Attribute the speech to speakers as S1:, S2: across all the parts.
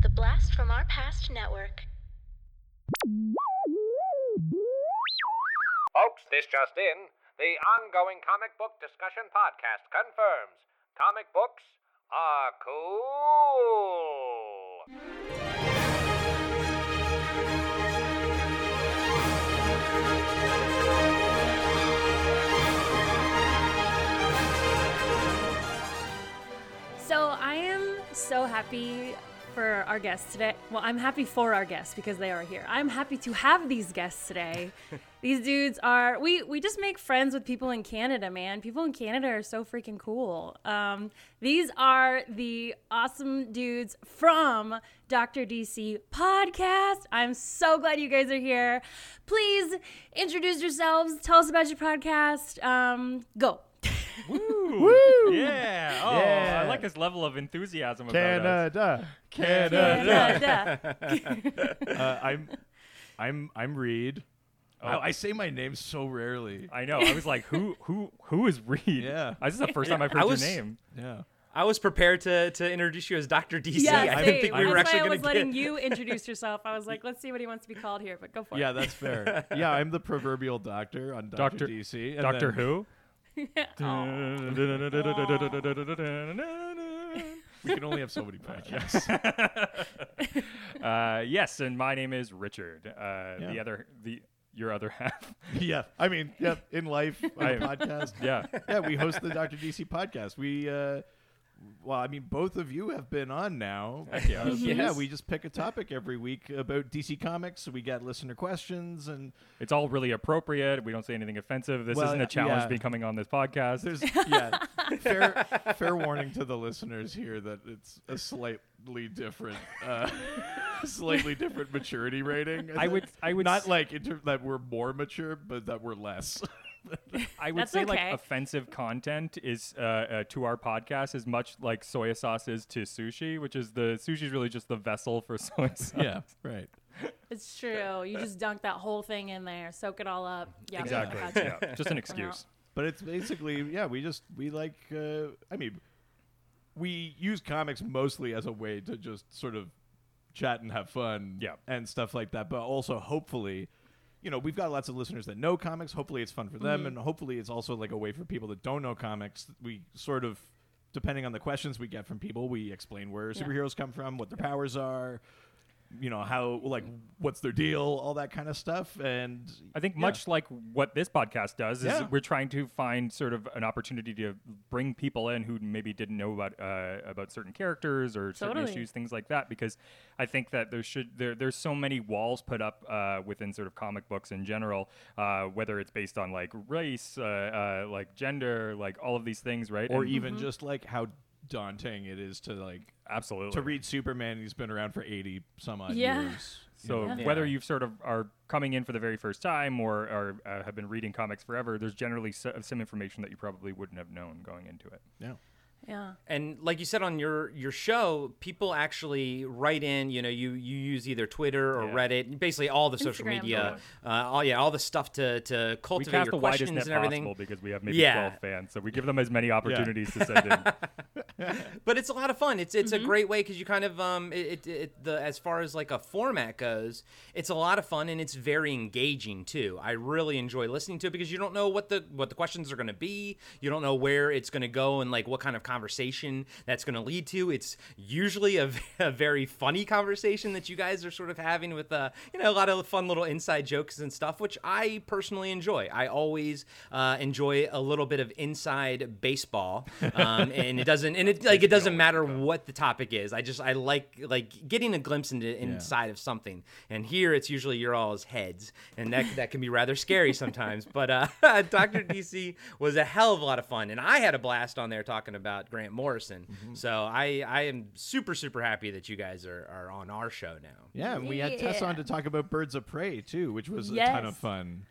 S1: The Blast from Our Past Network.
S2: Folks, this just in. The ongoing comic book discussion podcast confirms comic books are cool.
S3: So I am so happy for our guests today. Well, I'm happy for our guests because they are here. I'm happy to have these guests today. these dudes are we we just make friends with people in Canada, man. People in Canada are so freaking cool. Um, these are the awesome dudes from Dr. DC podcast. I'm so glad you guys are here. Please introduce yourselves. Tell us about your podcast. Um, go.
S4: Woo! Yeah. Oh,
S5: Yeah.
S4: I like this level of enthusiasm about us.
S5: Canada, Canada. Uh, I'm, I'm, I'm Reed. Oh, I say my name so rarely.
S4: I know. I was like, who, who, who is Reed?
S5: Yeah.
S4: This is the first time I've heard
S6: I was-
S4: your name.
S5: Yeah.
S6: I was prepared to to introduce you as Dr. DC.
S3: Yeah,
S6: I didn't think we
S3: That's
S6: were
S3: why
S6: actually
S3: I was letting you introduce yourself. I was like, let's see what he wants to be called here, but go for
S5: Yeah,
S3: it.
S5: Yeah, that's fair. yeah, I'm the proverbial doctor on Doctor,
S4: Doctor-
S5: DC.
S4: Doctor
S5: then-
S4: Who?
S5: We can only have so many podcasts.
S4: uh, yes, and my name is Richard. Uh, The other, the your other half.
S5: yeah, I mean, yeah, in life, on
S4: I-
S5: podcast.
S4: yeah.
S5: yeah, we host the Doctor DC podcast. We, uh, well, I mean, both of you have been on now.
S4: Heck yeah.
S5: Uh, yeah, we just pick a topic every week about DC Comics. We get listener questions, and
S4: It's all really appropriate. We don't say anything offensive. This
S5: Well,
S4: isn't a challenge
S5: yeah.
S4: becoming on this podcast.
S5: there's yeah, fair fair warning to the listeners here that it's a slightly different, uh, slightly different maturity rating.
S4: I would, I would
S5: not
S4: s-
S5: like inter- that we're more mature, but that we're less.
S4: I would
S3: That's
S4: say like offensive content is uh, uh, to our podcast as much like soy sauce is to sushi, which is the sushi is really just the vessel for soy sauce.
S5: yeah, right.
S3: It's true. You just dunk that whole thing in there, soak it all up. Yeah,
S4: exactly.
S3: gotcha.
S4: yeah, just an excuse.
S5: But it's basically yeah, we just we like uh, I mean we use comics mostly as a way to just sort of chat and have fun
S4: Yeah.
S5: and stuff like that, but also hopefully you know, we've got lots of listeners that know comics. Hopefully it's fun for them mm-hmm. and hopefully it's also like a way for people that don't know comics. We sort of depending on the questions we get from people, we explain where
S3: Yeah.
S5: superheroes come from, what their powers are, you know, how like what's their deal, all that kind of stuff and
S4: I think
S5: yeah.
S4: much like what this podcast does is
S5: Yeah.
S4: we're trying to find sort of an opportunity to bring people in who maybe didn't know about uh, about certain characters or certain issues, things like that. Because I think that there should there there's so many walls put up uh, within sort of comic books in general, uh, whether it's based on like race, uh, uh, like gender, like all of these things, right?
S5: or
S4: And-
S5: even just like how daunting it is to like
S4: absolutely
S5: to read Superman. He's been around for eighty some odd
S3: Yeah.
S5: years.
S4: So
S5: know?
S4: whether
S6: Yeah.
S4: you sort of are coming in for the very first time or, or uh, have been reading comics forever, there's generally so, some information that you probably wouldn't have known going into it.
S5: yeah,
S3: Yeah.
S6: And like you said on your your show, people actually write in. You know, you you use either Twitter or
S4: Yeah.
S6: Reddit, basically all the social
S3: Instagram,
S6: media,
S4: totally.
S6: uh, all yeah, all the stuff to to
S4: We
S6: cultivate
S4: cast
S6: your
S4: the widest
S6: questions
S4: net
S6: and everything.
S4: possible because we have maybe
S6: Yeah.
S4: 12 fans, so we give them as many opportunities to send in.
S6: but it's a lot of fun. It's it's
S3: Mm-hmm.
S6: a great way because you kind of um it, it, it the as far as like a format goes, it's a lot of fun and it's very engaging too. I really enjoy listening to it because you don't know what the what the questions are going to be. You don't know where it's going to go and like what kind of conversation that's going to lead to. It's usually a, a very funny conversation that you guys are sort of having with uh you know a lot of fun little inside jokes and stuff, which I personally enjoy. I always uh, enjoy a little bit of inside baseball, um, and it doesn't and it like it doesn't matter what the topic is. I just I like like getting a glimpse into inside of something. And here it's usually your all's heads, and that that can be rather scary sometimes. But uh, Doctor DC was a hell of a lot of fun, and I had a blast on there talking about Grant Morrison. So I I am super super happy that you guys are are on our show now.
S5: yeah. And we had Tess on to talk about Birds of Prey too, which was a ton of fun.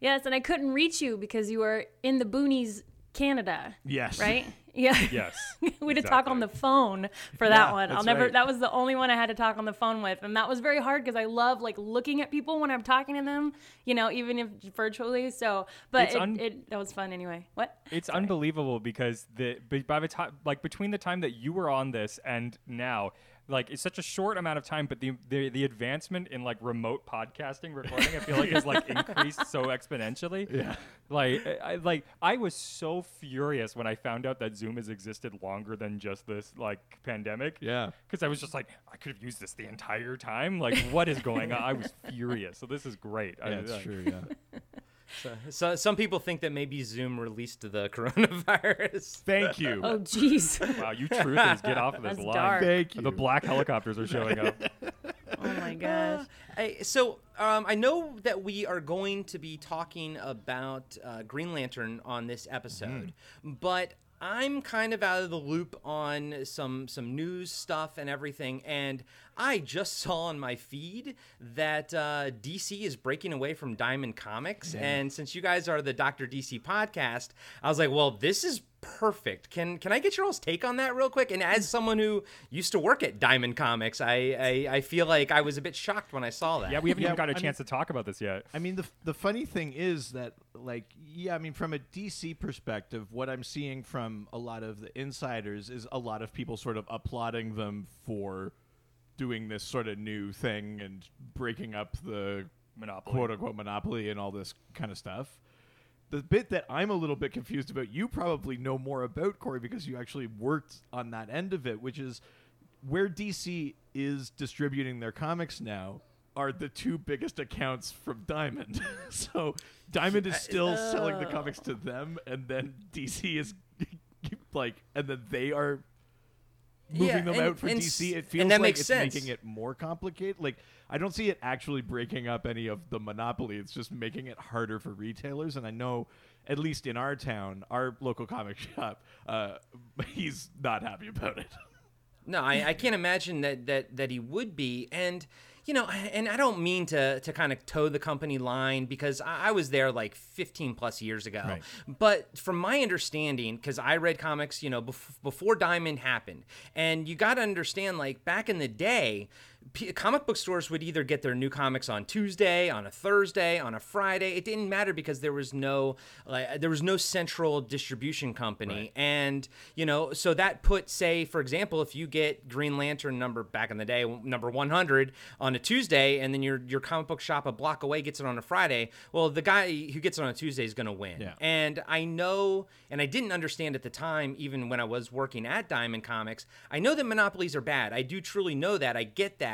S3: Yes, and I couldn't reach you because you were in the boonies, Canada.
S5: Yes,
S3: Right? Yeah.
S4: Yes.
S3: we had to talk on the phone for that
S5: Yeah,
S3: one. I'll never.
S5: right.
S3: That was the only one I had to talk on the phone with, and that was very hard because I love like looking at people when I'm talking to them. You know, even if virtually. So, but it,
S4: un-
S3: it that was fun anyway. What?
S4: It's unbelievable because the by the time like between the time that you were on this and now, like it's such a short amount of time, but the the, the advancement in like remote podcasting recording, I feel like is like increased so exponentially.
S5: Yeah.
S4: Like I, like I was so furious when I found out that Zoom has existed longer than just this like pandemic.
S5: Yeah.
S4: Because I was just like, I could have used this the entire time. Like, what is going on? I was furious. So this is great. I-
S5: it's
S4: I-
S5: true. Yeah.
S6: So, so some people think that maybe Zoom released the coronavirus.
S5: Thank you.
S3: Oh, jeez.
S4: Wow, you truthers, get off of this
S3: That's
S4: line.
S3: dark.
S5: Thank you.
S4: The black helicopters are showing up.
S3: oh my gosh.
S6: Hey, so um, I know that we are going to be talking about uh, Green Lantern on this episode, but I'm kind of out of the loop on some some news stuff and everything, and I just saw on my feed that uh, DC is breaking away from Diamond Comics, and since you guys are the Doctor DC podcast, I was like, well, this is perfect. Can can I get your all's take on that real quick? And as someone who used to work at Diamond Comics, I I, I feel like I was a bit shocked when I saw that.
S4: Yeah, we haven't
S5: Yeah,
S4: even got a
S5: I mean-
S4: chance to talk about this yet.
S5: I mean, the the funny thing is that, like, yeah, I mean, from a DC perspective, what I'm seeing from a lot of the insiders is a lot of people sort of applauding them for doing this sort of new thing and breaking up the
S4: Monopoly.
S5: quote unquote monopoly and all this kind of stuff. The bit that I'm a little bit confused about, you probably know more about Corey because you actually worked on that end of it, which is where DC is distributing their comics now are the two biggest accounts from Diamond. so Diamond is still selling the uh. comics to them, and then DC is like, and then they are moving
S6: Yeah,
S5: them
S6: and-
S5: out for DC. It feels like it's
S6: sense.
S5: making it more complicated. Like I don't see it actually breaking up any of the monopoly. It's just making it harder for retailers. And I know, at least in our town, our local comic shop, uh, he's not happy about it.
S6: No, I, I can't imagine that, that that he would be. And you know, and I don't mean to to kind of toe the company line because I, was there like 15 plus years ago.
S5: Right.
S6: But from my understanding, because I read comics, you know, bef- before Diamond happened, and you got to understand, like back in the day. P- comic book stores would either get their new comics on Tuesday, on a Thursday, on a Friday. It didn't matter because there was no like uh, there was no central distribution company, and you know so that put say for example if you get Green Lantern number back in the day number 100 on a Tuesday, and then your your comic book shop a block away gets it on a Friday. Well, the guy who gets it on a Tuesday is going to win.
S5: Yeah.
S6: And I know, and I didn't understand at the time, even when I was working at Diamond Comics, I know that monopolies are bad. I do truly know that. I get that.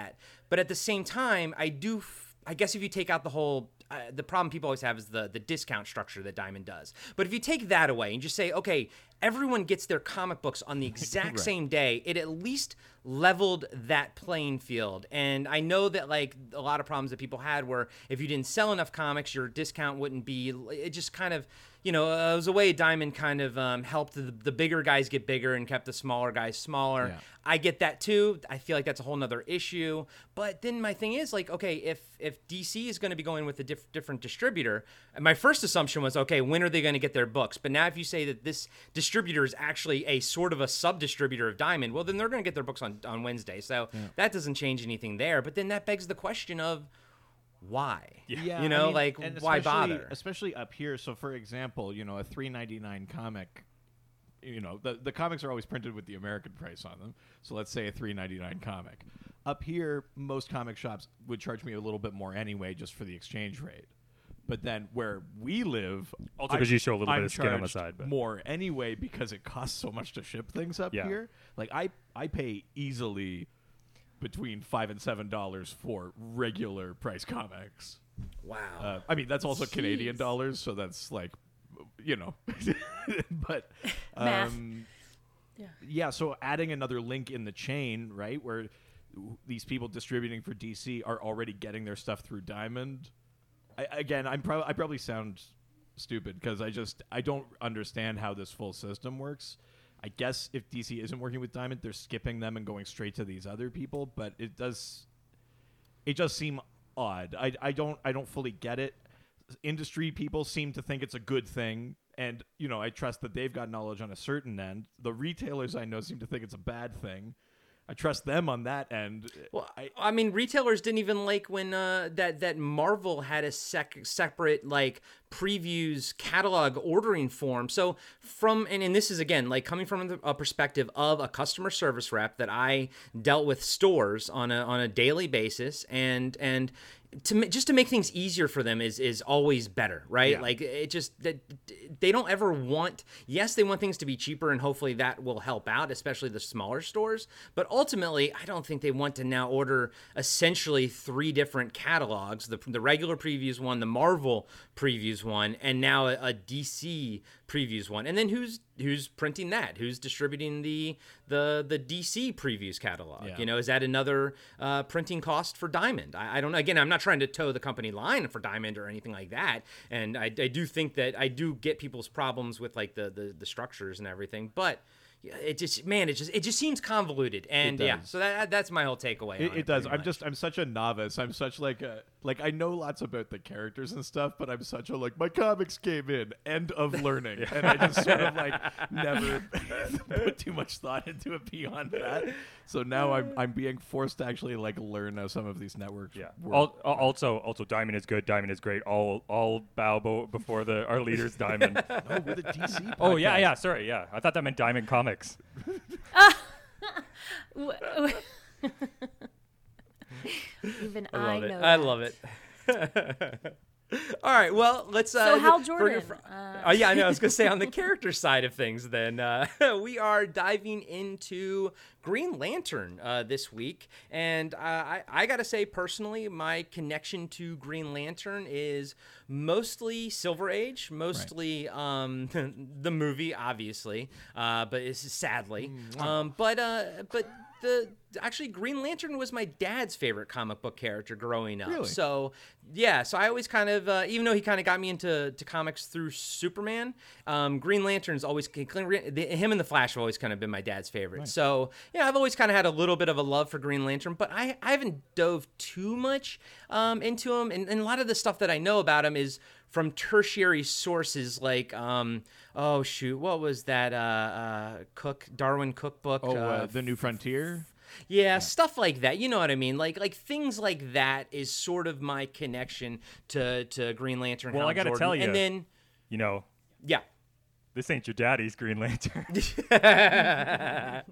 S6: But at the same time, I do. F- I guess if you take out the whole, uh, the problem people always have is the the discount structure that Diamond does. But if you take that away and just say, okay, everyone gets their comic books on the exact same day, it at least leveled that playing field. And I know that like a lot of problems that people had were if you didn't sell enough comics, your discount wouldn't be. It just kind of you know, uh, it was a way Diamond kind of um, helped the, the bigger guys get bigger and kept the smaller guys smaller.
S5: Yeah.
S6: I get that too. I feel like that's a whole nother issue. But then my thing is like, okay, if if DC is going to be going with a diff- different distributor, my first assumption was, okay, when are they going to get their books? But now if you say that this distributor is actually a sort of a sub distributor of Diamond, well, then they're going to get their books on on Wednesday. So that doesn't change anything there. But then that begs the question of why?
S5: Yeah,
S6: you know,
S5: I mean,
S6: like why bother?
S5: Especially up here. So, for example, you know, a three ninety nine comic. You know, the the comics are always printed with the American price on them. So let's say a three ninety nine comic. Up here, most comic shops would charge me a little bit more anyway, just for the exchange rate. But then where we live,
S4: Also 'cause you show a little bit
S5: I'm
S4: of skin on the side, but-
S5: more anyway because it costs so much to ship things up
S4: Yeah.
S5: here. Like I I pay easily between five and seven dollars for regular price comics.
S6: wow.
S5: Uh, I mean, that's also Canadian dollars, so that's like, you know, but
S3: Math.
S5: um,
S3: Yeah.
S5: yeah. So adding another link in the chain, right, where these people distributing for DC are already getting their stuff through Diamond. I, again, I'm probably I probably sound stupid because I just I don't understand how this full system works. I guess if DC isn't working with Diamond, they're skipping them and going straight to these other people. But it does it does seem odd. I, I don't I don't fully get it. Industry people seem to think it's a good thing, and you know I trust that they've got knowledge on a certain end. The retailers I know seem to think it's a bad thing. I trust them on that end.
S6: Well,
S5: I,
S6: I, mean, retailers didn't even like when uh, that that Marvel had a sec- separate like previews catalog ordering form. So from and, and this is again like coming from a perspective of a customer service rep that I dealt with stores on a on a daily basis and and to just to make things easier for them is is always better, right?
S5: Yeah.
S6: Like it just that they don't ever want. Yes, they want things to be cheaper, and hopefully that will help out, especially the smaller stores. But ultimately, I don't think they want to now order essentially three different catalogs: the the regular previews one, the Marvel previews one, and now a, a DC previews one. And then who's who's printing that? Who's distributing the the the DC previews catalog?
S5: Yeah.
S6: You know, is that another uh, printing cost for Diamond? I, I don't. Again, I'm not trying to toe the company line for Diamond or anything like that. And I, I do think that I do get people's problems with like the the, the structures and everything, but. Yeah, It just man, it just it just seems convoluted, and yeah, so that that's my whole takeaway.
S5: It,
S6: on
S5: it does. I'm
S6: much.
S5: just I'm such a novice. I'm such like a like I know lots about the characters and stuff, but I'm such a like my comics came in end of learning, and I just sort of like never put too much thought into it beyond that. So now I'm I'm being forced to actually like learn how some of these networks.
S4: Yeah.
S5: work.
S4: Al- al- also, also, Diamond is good. Diamond is great. All, all bow bo- before the our leader's Diamond.
S5: oh, we're the DC.
S4: oh yeah, yeah. Sorry, yeah. I thought that meant Diamond Comics.
S3: W- w- Even I,
S6: I love it.
S3: know.
S6: I love it. All right, well, let's. Uh,
S3: So Hal Jordan.
S6: for-
S3: uh,
S6: Oh yeah, I know. I was gonna say on the character side of things. Then uh, we are diving into Green Lantern uh, this week, and uh, I, I gotta say personally, my connection to Green Lantern is mostly Silver Age, mostly um, the movie, obviously, uh, but it's sadly, um, but uh, but the actually Green Lantern was my dad's favorite comic book character growing up.
S5: Really?
S6: So yeah, so I always kind of, uh, even though he kind of got me into to comics through Superman, um, Green Lantern's always him and the Flash have always kind of been my dad's favorite. So yeah, I've always kind of had a little bit of a love for Green Lantern, but I, I haven't dove too much um, into him, and, and a lot of the stuff that I know about him is from tertiary sources like um, oh shoot, what was that uh, uh, Cooke Darwyn cookbook?
S5: Oh, uh, the New Frontier.
S6: Yeah, stuff like that. You know what I mean? Like like things like that is sort of my connection to to Green Lantern.
S4: Well,
S6: Hal
S4: I gotta
S6: Jordan.
S4: tell you.
S6: and then
S4: You know,
S6: yeah.
S4: this ain't your daddy's Green Lantern.
S6: and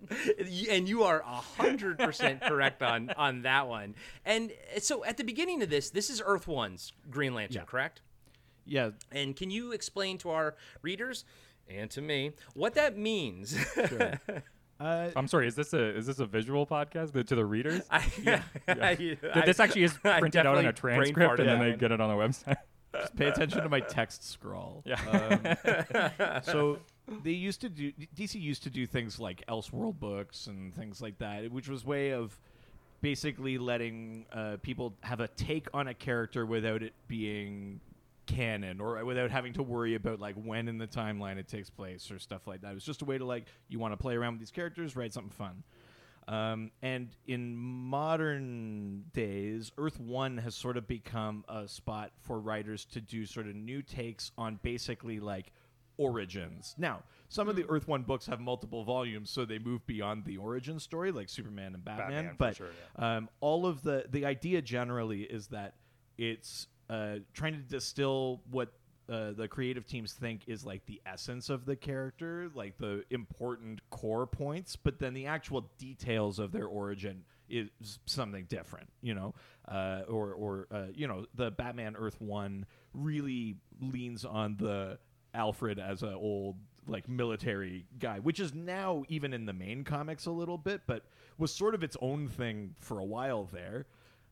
S6: you are hundred percent correct on on that one. And uh, so at the beginning of this, this is Earth One's Green Lantern,
S5: Yeah.
S6: correct?
S5: Yeah,
S6: And can you explain to our readers and to me what that means?
S5: uh,
S4: I'm sorry. Is this a is this a visual podcast The- to the readers?
S6: I, I-
S4: this actually is printed out on a transcript, and then they get it on the website.
S5: just pay attention to my text scrawl.
S4: Yeah.
S5: Um, so they used to do DC used to do things like Elseworld books and things like that, which was way of basically letting uh, people have a take on a character without it being canon or without having to worry about like when in the timeline it takes place or stuff like that. It was just a way to like you want to play around with these characters, write something fun. Um, and in modern days, Earth One has sort of become a spot for writers to do sort of new takes on basically like origins. Now, some of the Earth One books have multiple volumes, so they move beyond the origin story, like Superman and Batman.
S4: Batman,
S5: but
S4: sure,
S5: um, all of the the idea generally is that it's uh, trying to distill what uh, the creative teams think is like the essence of the character, like the important core points, but then the actual details of their origin is something different, you know, uh, or or uh, you know, the Batman Earth One really leans on the Alfred as a old like military guy, which is now even in the main comics a little bit, but was sort of its own thing for a while there.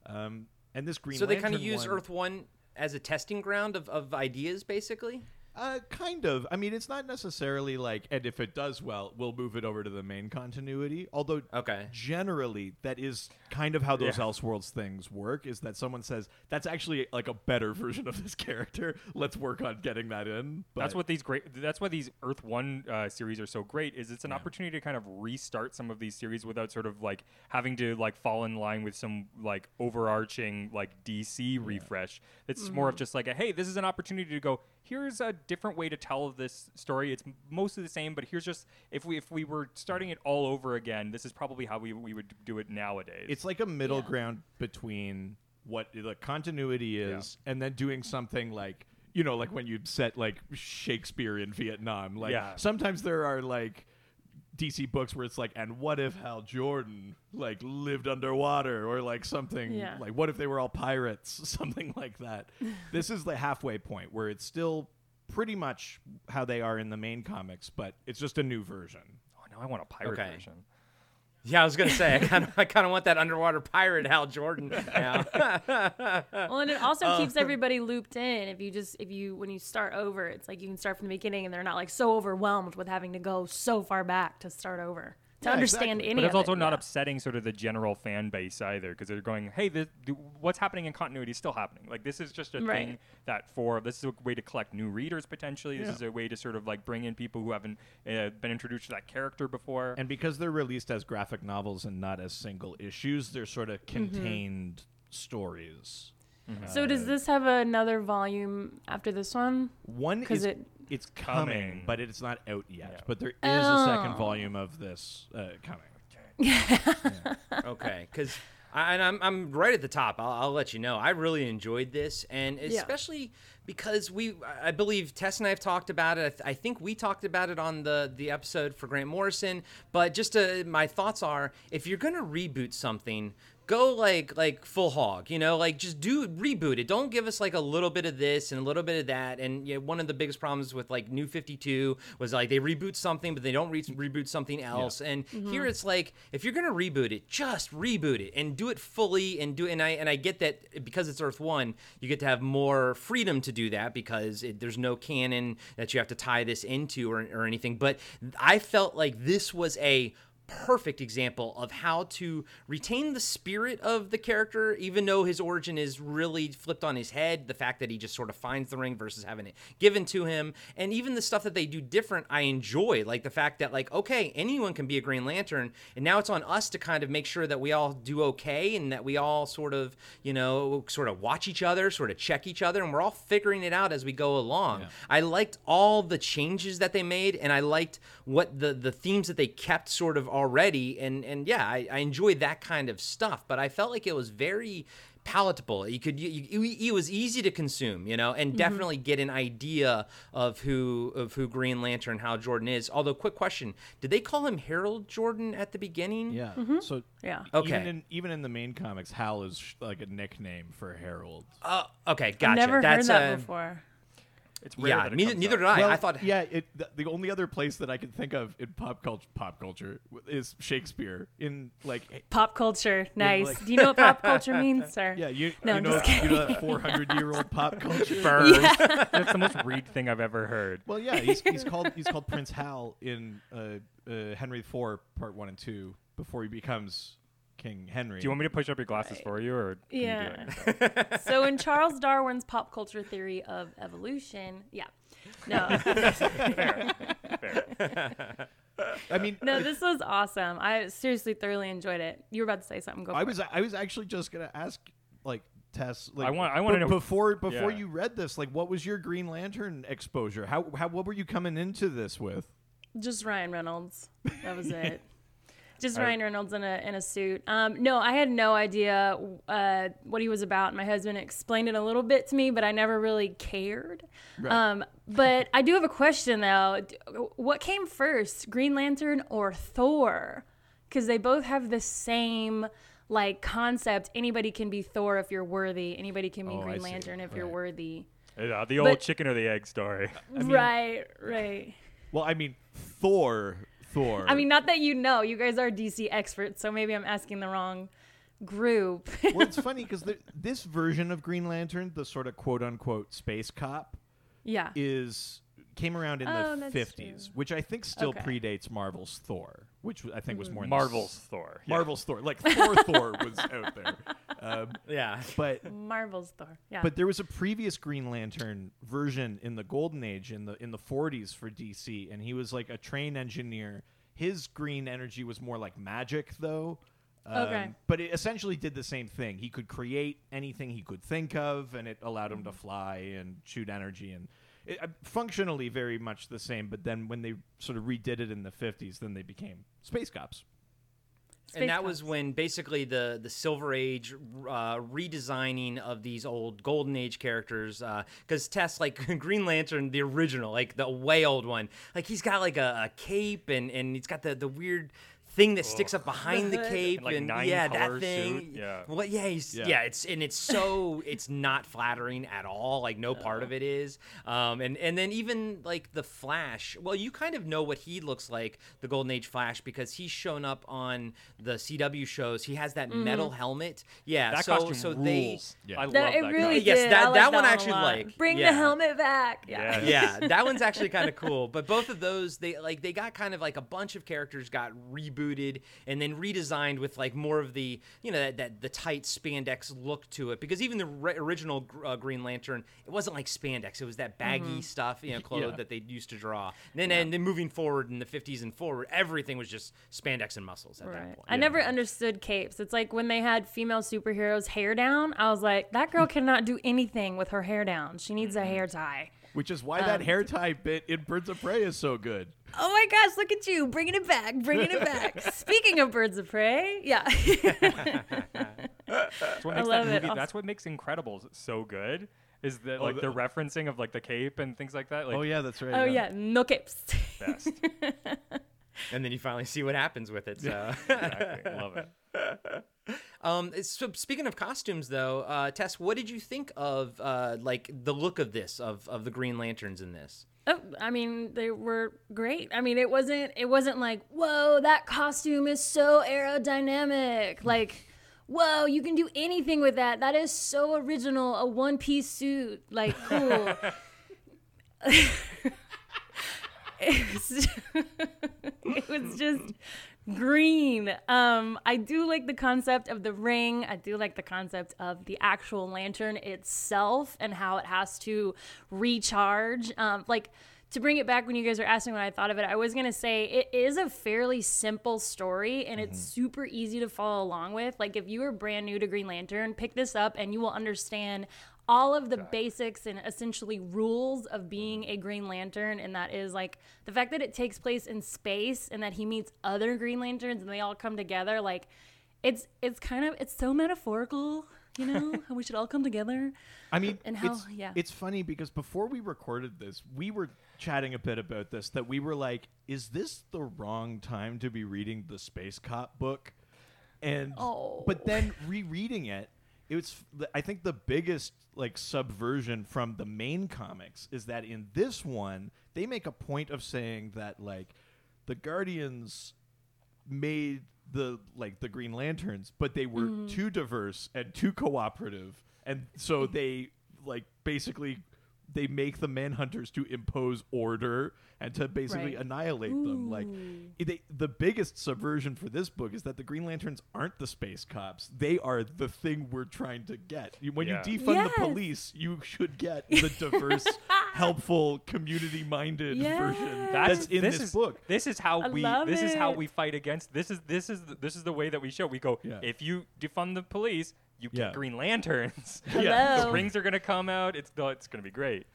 S5: Um, and this Green
S6: so they kind of use
S5: one-
S6: Earth One as a testing ground of, of ideas, basically.
S5: Uh, kind of. I mean, it's not necessarily like, and if it does well, we'll move it over to the main continuity. Although,
S6: Okay.
S5: generally, that is kind of how those
S4: Yeah.
S5: Elseworlds things work. Is that someone says that's actually like a better version of this character? Let's work on getting that in. But
S4: that's what these great. That's why these Earth One uh, series are so great. Is it's an opportunity to kind of restart some of these series without sort of like having to like fall in line with some like overarching like DC refresh. It's more of just like a hey, this is an opportunity to go. Here's a different way to tell this story. It's mostly the same, but here's just if we if we were starting it all over again, this is probably how we we would do it nowadays.
S5: it's like a middle ground between what the continuity is and then doing something like you know, like when you set like Shakespeare in Vietnam. Like
S4: Yeah.
S5: sometimes there are like DC books where it's like, and what if Hal Jordan like lived underwater or like something
S3: Yeah.
S5: like what if they were all pirates, something like that. this is the halfway point where it's still pretty much how they are in the main comics, but it's just a new version.
S4: Oh, no, I want a pirate
S6: Okay.
S4: version.
S6: Yeah, I was gonna say I kind of I kind of want that underwater pirate Hal Jordan. now.
S3: Well, and it also
S6: Uh,
S3: keeps everybody looped in. If you just if you when you start over, it's like you can start from the beginning, and they're not like so overwhelmed with having to go so far back to start over to
S5: Yeah,
S3: understand
S5: exactly.
S3: any.
S4: But it's also
S3: it.
S4: not
S3: Yeah.
S4: upsetting sort of the general fan base either, because they're going, "Hey, this, th- what's happening in continuity is still happening. Like this is just a
S3: Right.
S4: thing that for this is a way to collect new readers potentially. This
S5: Yeah.
S4: is a way to sort of like bring in people who haven't uh, been introduced to that character before.
S5: And because they're released as graphic novels and not as single issues, they're sort of
S3: Mm-hmm.
S5: contained stories.
S3: So does this have another volume after this one?
S5: One
S3: 'Cause
S5: is
S3: it-
S5: it's coming,
S4: Coming.
S5: but it's not out yet.
S4: Yeah.
S5: But there is a second
S3: Oh.
S5: volume of this uh, coming.
S6: okay, because and I'm I'm right at the top. I'll, I'll let you know. I really enjoyed this, and especially because we, I believe Tess and I have talked about it. I, th- I think we talked about it on the the episode for Grant Morrison. But just to, my thoughts are, if you're gonna reboot something. Go like like full hog, you know, like just do reboot it. Don't give us like a little bit of this and a little bit of that. And you know, one of the biggest problems with like New Fifty Two was like they reboot something, but they don't re- reboot something else. And mm-hmm. here it's like if you're gonna reboot it, just reboot it and do it fully and do. And I and I get that because it's Earth One, you get to have more freedom to do that because it, there's no canon that you have to tie this into or, or anything. But I felt like this was a perfect example of how to retain the spirit of the character, even though his origin is really flipped on his head. The fact that he just sort of finds the ring versus having it given to him, and even the stuff that they do different, I enjoy. Like the fact that, like, okay, anyone can be a Green Lantern, and now it's on us to kind of make sure that we all do okay and that we all sort of, you know, sort of watch each other, sort of check each other, and we're all figuring it out as we go along. I liked all the changes that they made, and I liked what the the themes that they kept sort of already, and and yeah, I, I enjoyed that kind of stuff. But I felt like it was very palatable. You could you, you, it was easy to consume, you know, and definitely get an idea of who of who Green Lantern, Hal Jordan is. Although, quick question: Did they call him Harold Jordan at the beginning?
S5: Yeah. So
S3: Yeah.
S6: Okay.
S5: Even in even in the main comics, Hal is sh- like a nickname for Harold.
S6: Uh, okay, gotcha.
S3: I've never
S6: That's
S3: heard that
S6: uh,
S3: before.
S4: It's rare
S6: Yeah,
S4: that it
S6: neither,
S4: comes
S6: neither
S4: up.
S6: did I.
S5: Well,
S6: I thought
S5: yeah. It, the, the only other place that I can think of in pop culture, pop culture, is Shakespeare. In like,
S3: Pop culture, nice.
S5: like-
S3: Do you know what pop culture means, sir?
S5: yeah, you,
S3: No,
S5: you
S3: I'm
S5: know,
S3: just
S5: you know that four hundred year old pop culture.
S6: Burns.
S4: That's the most read thing I've ever heard.
S5: Well, yeah, he's, he's called he's called Prince Hal in uh, uh, Henry IV Part One and Two before he becomes King Henry.
S4: Do you want me to push up your glasses for you, or can you do
S3: Yeah.
S4: it?
S3: So in Charles Darwin's pop culture theory of evolution, yeah. No.
S5: I mean,
S3: no, this was awesome. I seriously thoroughly enjoyed it. You were about to say something. Go for
S5: I
S3: it.
S5: was I was actually just gonna ask like Tess. Like,
S4: I want- I wanna know-
S5: before before
S4: Yeah.
S5: you read this. Like, what was your Green Lantern exposure? How how what were you coming into this with?
S3: Just Ryan Reynolds. That was it. Just
S4: I-
S3: Ryan Reynolds in a in a suit. Um, no, I had no idea uh, what he was about. My husband explained it a little bit to me, but I never really cared. Um, but I do have a question though. What came first, Green Lantern or Thor? Because they both have the same like concept. Anybody can be Thor if you're worthy. Anybody can be
S5: Oh, I
S3: Green
S5: see.
S3: Lantern if you're worthy.
S4: Yeah, the old
S3: But-
S4: chicken or the egg story.
S3: right, right.
S5: Well, I mean, Thor. Thor.
S3: I mean, not that you know. You guys are DC experts, so maybe I'm asking the wrong group.
S5: well, it's funny because this version of Green Lantern, the sort of quote unquote space cop,
S3: yeah.
S5: is came around in
S3: Oh,
S5: the fifties,
S3: true.
S5: which I think still
S3: Okay.
S5: predates Marvel's Thor, which I think was more in the
S4: Marvel's
S5: s-
S4: Thor. yeah.
S5: Marvel's Thor, like Thor. Thor was out there, um,
S6: yeah.
S5: but
S3: Marvel's Thor. Yeah.
S5: But there was a previous Green Lantern version in the Golden Age in the in the 40s for DC, and he was like a train engineer. His green energy was more like magic, though. Um,
S3: Okay.
S5: But it essentially did the same thing. He could create anything he could think of, and it allowed him to fly and shoot energy, and it, uh, functionally very much the same. But then when they sort of redid it in the 50s, then they became space cops.
S6: and that
S3: Space
S6: was when basically the the Silver Age uh, redesigning of these old Golden Age characters. Because Tess, like Green Lantern, the original, like the way old one, like he's got like a, a cape and and he's got the the weird thing that sticks up behind the, cape
S4: And, like,
S6: and yeah that thing
S4: suit, yeah.
S6: well yeah
S5: Yeah.
S6: yeah. it's and it's so it's not flattering at all like no part of it is um and and then even like the flash well you kind of know what he looks like the golden age flash because he's shown up on the cw shows he has that metal helmet yeah
S4: That
S6: so
S4: costume
S6: so
S4: rules.
S5: Yeah.
S4: I love
S3: That,
S4: that.
S3: it really
S4: costume.
S6: Yes,
S3: did.
S6: that-
S3: like
S6: that one
S3: a
S6: actually, like,
S3: bring
S6: yeah.
S3: the helmet back.
S4: Yeah.
S3: Yeah.
S6: yeah that one's actually kind of cool but both of those they like they got kind of like a bunch of characters got rebooted and then redesigned with like more of the you know that, that the tight spandex look to it because even the re- original uh, green lantern it wasn't like spandex it was that baggy
S3: Mm-hmm.
S6: stuff you know clothes
S5: Yeah.
S6: that they used to draw and then and then moving forward in the 50s and forward everything was just spandex and muscles at that
S3: Right.
S6: point
S3: I never understood capes. It's like when they had female superheroes hair down. I was like, that girl cannot do anything with her hair down. She needs
S6: Mm-hmm.
S3: a hair tie.
S5: Which is why
S3: Um,
S5: that hair tie bit in Birds of Prey is so good.
S3: Oh my gosh, look at you, bringing it back, bringing it back. Speaking of birds of prey, yeah.
S4: That's what
S3: I
S4: makes
S3: love
S4: that
S3: it.
S4: movie.
S3: Also-
S4: That's what makes Incredibles so good. Is that
S5: Oh,
S4: like
S5: the-
S4: the referencing of like the cape and things like that? Like
S5: oh yeah, that's right.
S3: oh yeah, no capes.
S4: best.
S6: and then you finally see what happens with it so
S4: exactly. Love it.
S6: Um, so speaking of costumes, though, uh, Tess, what did you think of uh, like the look of this of of the Green Lanterns in this?
S3: Oh, I mean, they were great. I mean, it wasn't it wasn't like, "Whoa, that costume is so aerodynamic." Like, "Whoa, you can do anything with that. That is so original. A one-piece suit. Like, cool." it, was, just green. Um, I do like the concept of the ring. I do like the concept of the actual lantern itself and how it has to recharge. Um, like to bring it back when you guys were asking what I thought of it, I was gonna say it is a fairly simple story and it's super easy to follow along with. Like if you are brand new to Green Lantern, pick this up and you will understand all of the basics and essentially rules of being mm-hmm. a Green Lantern, and that is like the fact that it takes place in space and that he meets other Green Lanterns and they all come together. Like, it's it's kind of it's so metaphorical, you know, how we should all come together.
S5: I mean,
S3: And how-
S5: it's,
S3: yeah.
S5: it's funny because before we recorded this, we were chatting a bit about this. That we were like, "Is this the wrong time to be reading the Space Cop book?" And
S3: Oh.
S5: but then rereading it, it was. I think the biggest like subversion from the main comics is that in this one they make a point of saying that like the Guardians made the like the Green Lanterns, but they were
S3: Mm-hmm.
S5: too diverse and too cooperative, and so they like basically they make the Manhunters to impose order and to basically
S3: Right.
S5: annihilate them. Like they, the biggest subversion for this book is that the Green Lanterns aren't the space cops; they are the thing we're trying to get. When
S4: Yeah.
S5: you defund
S3: Yes.
S5: the police, you should get the diverse, helpful, community-minded
S3: Yes.
S5: version
S3: That's-
S5: that's in
S4: this,
S5: this
S4: is,
S5: book.
S4: This is how
S3: I
S4: we. This is how we fight against. This is this is the- this is the way that we show. We go.
S5: Yeah.
S4: If you defund the police, you get
S5: Yeah.
S4: Green Lanterns.
S5: Yeah.
S4: The rings are gonna come out. It's it's gonna be great.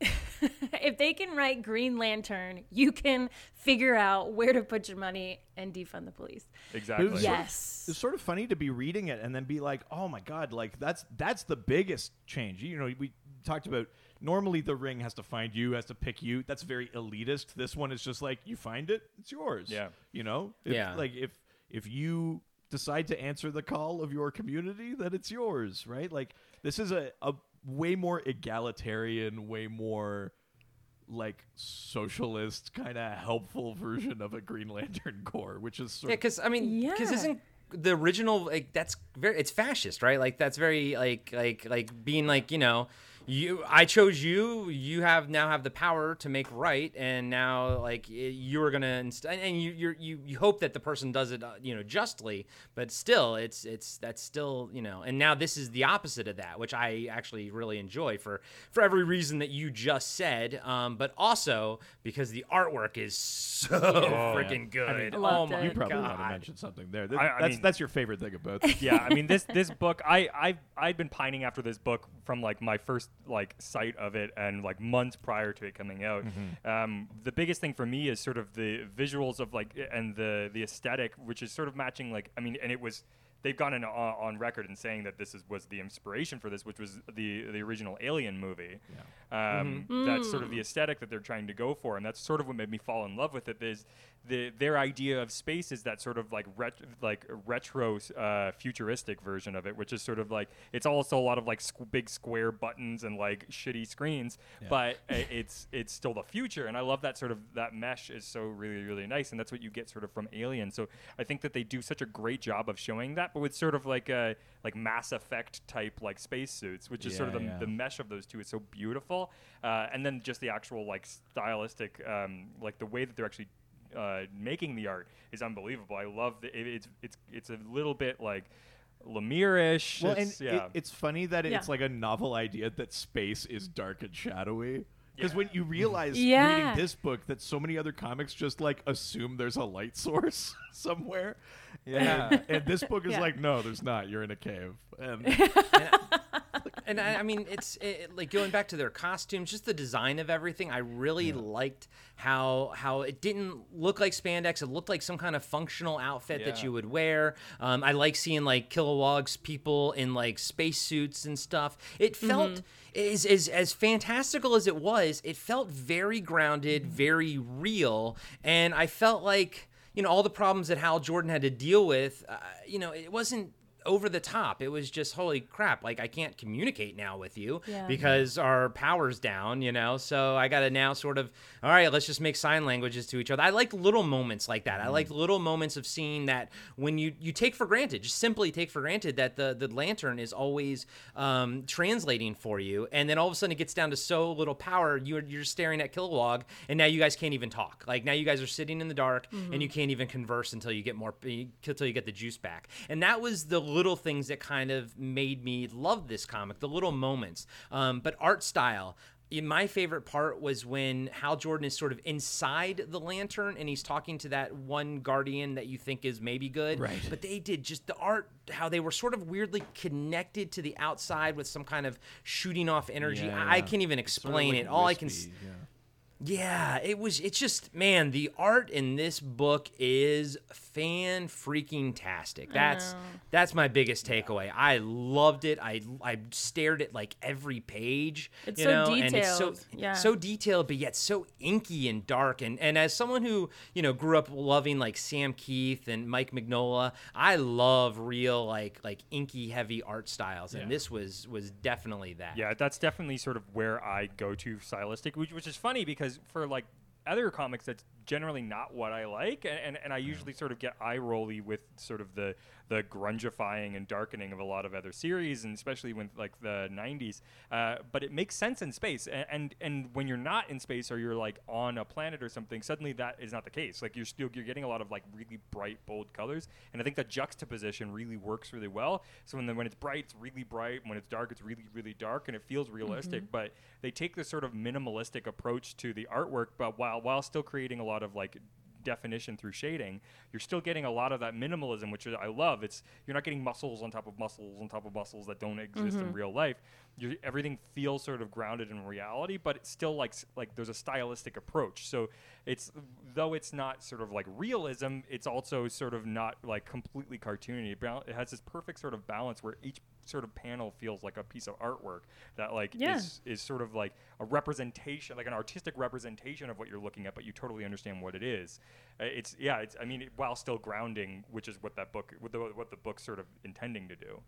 S3: if they can write Green Lantern, you can figure out where to put your money and defund the police.
S4: Exactly.
S5: was sort of-
S3: Yes.
S5: It's sort of funny to be reading it and then be like, "Oh my god!" Like that's that's the biggest change. You know, we talked about normally the ring has to find you, has to pick you. That's very elitist. This one is just like you find it, it's yours.
S4: Yeah.
S5: You know. If,
S6: Yeah.
S5: Like if if you decide to answer the call of your community, then it's yours, right? Like this is a a way more egalitarian, way more like socialist kind of helpful version of a Green Lantern Corps, which is sort
S6: Yeah, because I mean, because
S3: Yeah.
S6: isn't the original like that's very it's fascist, right? Like that's very like like like being like you know. You, I chose you. You have now have the power to make right, and now like you are gonna inst- and you you're, you you hope that the person does it, uh, you know, justly. But still, it's it's that's still you know. And now this is the opposite of that, which I actually really enjoy for for every reason that you just said. Um, but also because the artwork is so freaking good.
S4: I mean,
S3: I
S6: oh my
S3: it.
S5: You probably
S6: god!
S5: want to mention something there. Th-
S4: I- I
S5: that's
S4: mean-
S5: that's your favorite thing about this.
S4: yeah, I mean this this book I I've I've been pining after this book from like my first like sight of it and like months prior to it coming out. Um, the biggest thing for me is sort of the visuals of like and the the aesthetic, which is sort of matching like I mean, and it was they've gone in, on, on record in saying that this is was the inspiration for this, which was the the original Alien movie. Um, That's sort of the aesthetic that they're trying to go for, and that's sort of what made me fall in love with it. Is the their idea of space is that sort of like ret- like retro uh, futuristic version of it, which is sort of like it's also a lot of like squ- big square buttons and like shitty screens, but uh, it's it's still the future, and I love that sort of that mesh is so really really nice, and that's what you get sort of from Alien. So I think that they do such a great job of showing that, but with sort of like a like Mass Effect type like spacesuits, which is sort of the,
S5: yeah.
S4: the mesh of those two is so beautiful, uh, and then just the actual like stylistic, um, like the way that they're actually uh, making the art is unbelievable. I love the it, it's it's it's a little bit like Lemire-ish.
S5: Well, and
S4: it's, yeah.
S5: it, it's funny that
S3: Yeah.
S5: it's like a novel idea that space is dark and shadowy. Because when you realize
S3: Yeah.
S5: reading this book that so many other comics just like assume there's a light source somewhere,
S6: Yeah.
S5: and, and this book is
S3: Yeah.
S5: like, no, there's not. You're in a cave, and
S6: and I, I mean, it's it, like going back to their costumes, just the design of everything. I really liked how how it didn't look like spandex; it looked like some kind of functional outfit that you would wear. Um, I like seeing like Kilowog's people in like spacesuits and stuff. It felt is is as fantastical as it was. It felt very grounded, very real, and I felt like you know all the problems that Hal Jordan had to deal with. Uh, you know, it wasn't over the top. It was just holy crap! Like I can't communicate now with you
S3: Yeah.
S6: because our power's down. You know, so I got to now sort of all right. Let's just make sign languages to each other. I like little moments like that. I like little moments of seeing that when you you take for granted, just simply take for granted that the the lantern is always um, translating for you, and then all of a sudden it gets down to so little power. You're you're staring at Kilowog, and now you guys can't even talk. Like now you guys are sitting in the dark, and you can't even converse until you get more until you get the juice back. And that was the little things that kind of made me love this comic, the little moments. Um, but art style. My favorite part was when Hal Jordan is sort of inside the lantern and he's talking to that one guardian that you think is maybe good.
S5: Right.
S6: But they did just the art, how they were sort of weirdly connected to the outside with some kind of shooting off energy.
S5: Yeah,
S6: I
S5: yeah.
S6: can't even
S5: Sort of,
S6: explain
S5: like,
S6: it. All I can.
S5: yeah.
S6: yeah, it was. It's just man, the art in this book is fan freaking tastic. That's that's my biggest takeaway. I loved it. I I stared at like every page.
S3: It's
S6: you
S3: so
S6: know, and it's so
S3: detailed, yeah.
S6: so detailed, but yet so inky and dark. And and as someone who you know grew up loving like Sam Kieth and Mike Mignola, I love real like like inky heavy art styles, and
S5: Yeah.
S6: this was was definitely that.
S4: Yeah, that's definitely sort of where I go to stylistic, which, which is funny because for like other comics, that's generally not what I like, and, and, and I usually sort of get eye rolly with sort of the the grungifying and darkening of a lot of other series, and especially when like the '90s. Uh, but it makes sense in space, and, and and when you're not in space or you're like on a planet or something, suddenly that is not the case. Like you're still you're getting a lot of like really bright, bold colors, and I think the juxtaposition really works really well. So when the, when it's bright, it's really bright. When it's dark, it's really really dark, and it feels realistic. But they take this sort of minimalistic approach to the artwork, but while while still creating a lot of like definition through shading, you're still getting a lot of that minimalism, which I love. It's you're not getting muscles on top of muscles on top of muscles that don't exist in mm-hmm. real life. You're, everything feels sort of grounded in reality, but it's still like like there's a stylistic approach. So it's though it's not sort of like realism, it's also sort of not like completely cartoony. It has this perfect sort of balance where each sort of panel feels like a piece of artwork that like
S3: Yeah.
S4: is is sort of like a representation, like an artistic representation of what you're looking at, but you totally understand what it is. Uh, it's yeah, it's I mean, it, while still grounding, which is what that book, what the what the book's sort of intending to do.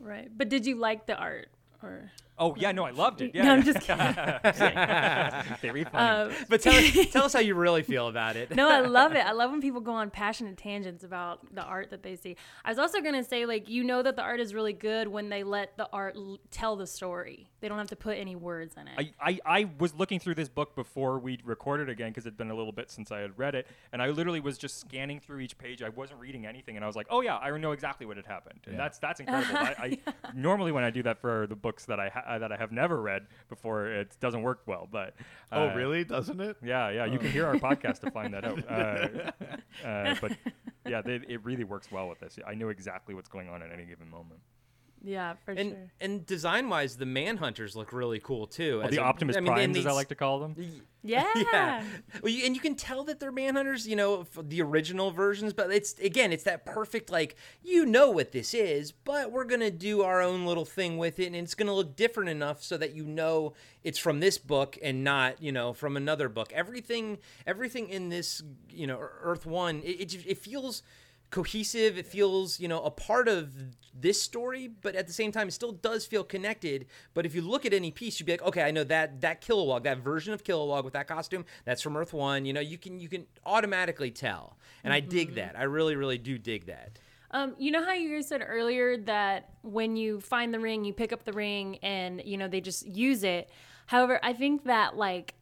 S3: Right. But did you like the art? Or
S4: Oh yeah, no, I loved it. Yeah,
S3: No, I'm just kidding.
S4: very funny.
S3: Um,
S6: But tell us, tell us how you really feel about it.
S3: no, I love it. I love when people go on passionate tangents about the art that they see. I was also gonna say, like, you know that the art is really good when they let the art l- tell the story. They don't have to put any words in it.
S4: I, I, I was looking through this book before we recorded again because it'd been a little bit since I had read it, and I literally was just scanning through each page. I wasn't reading anything, and I was like, "Oh yeah, I know exactly what had happened." And
S5: Yeah.
S4: that's that's incredible. I, I normally when I do that for the books that I ha- that I have never read before, it doesn't work well. But
S5: Oh,
S4: uh,
S5: really? Doesn't it?
S4: Yeah, yeah. You can hear our podcast to find that out. Uh, uh, but yeah, they, it really works well with this. I know exactly what's going on at any given moment.
S3: Yeah, for
S6: And
S3: sure.
S6: and design wise, the Manhunters look really cool too.
S4: Well,
S6: as
S4: the
S6: a-
S4: Optimus
S6: I mean, and
S4: Primes, as I like to call them.
S3: Yeah.
S6: yeah. Well, you, and you can tell that they're manhunters, you know, the original versions, but it's again, it's that perfect like you know what this is, but we're going to do our own little thing with it and it's going to look different enough so that you know it's from this book and not, you know, from another book. Everything everything in this, you know, Earth 1, it it, it feels cohesive. It feels you know a part of this story but at the same time it still does feel connected. But if you look at any piece you'd be like okay i know that that kilowog that version of kilowog with that costume that's from earth one. You know you can you can automatically tell. And i dig that. I really really do dig that.
S3: Um, you know how you guys said earlier that when you find the ring, you pick up the ring and you know they just use it. However, I think that like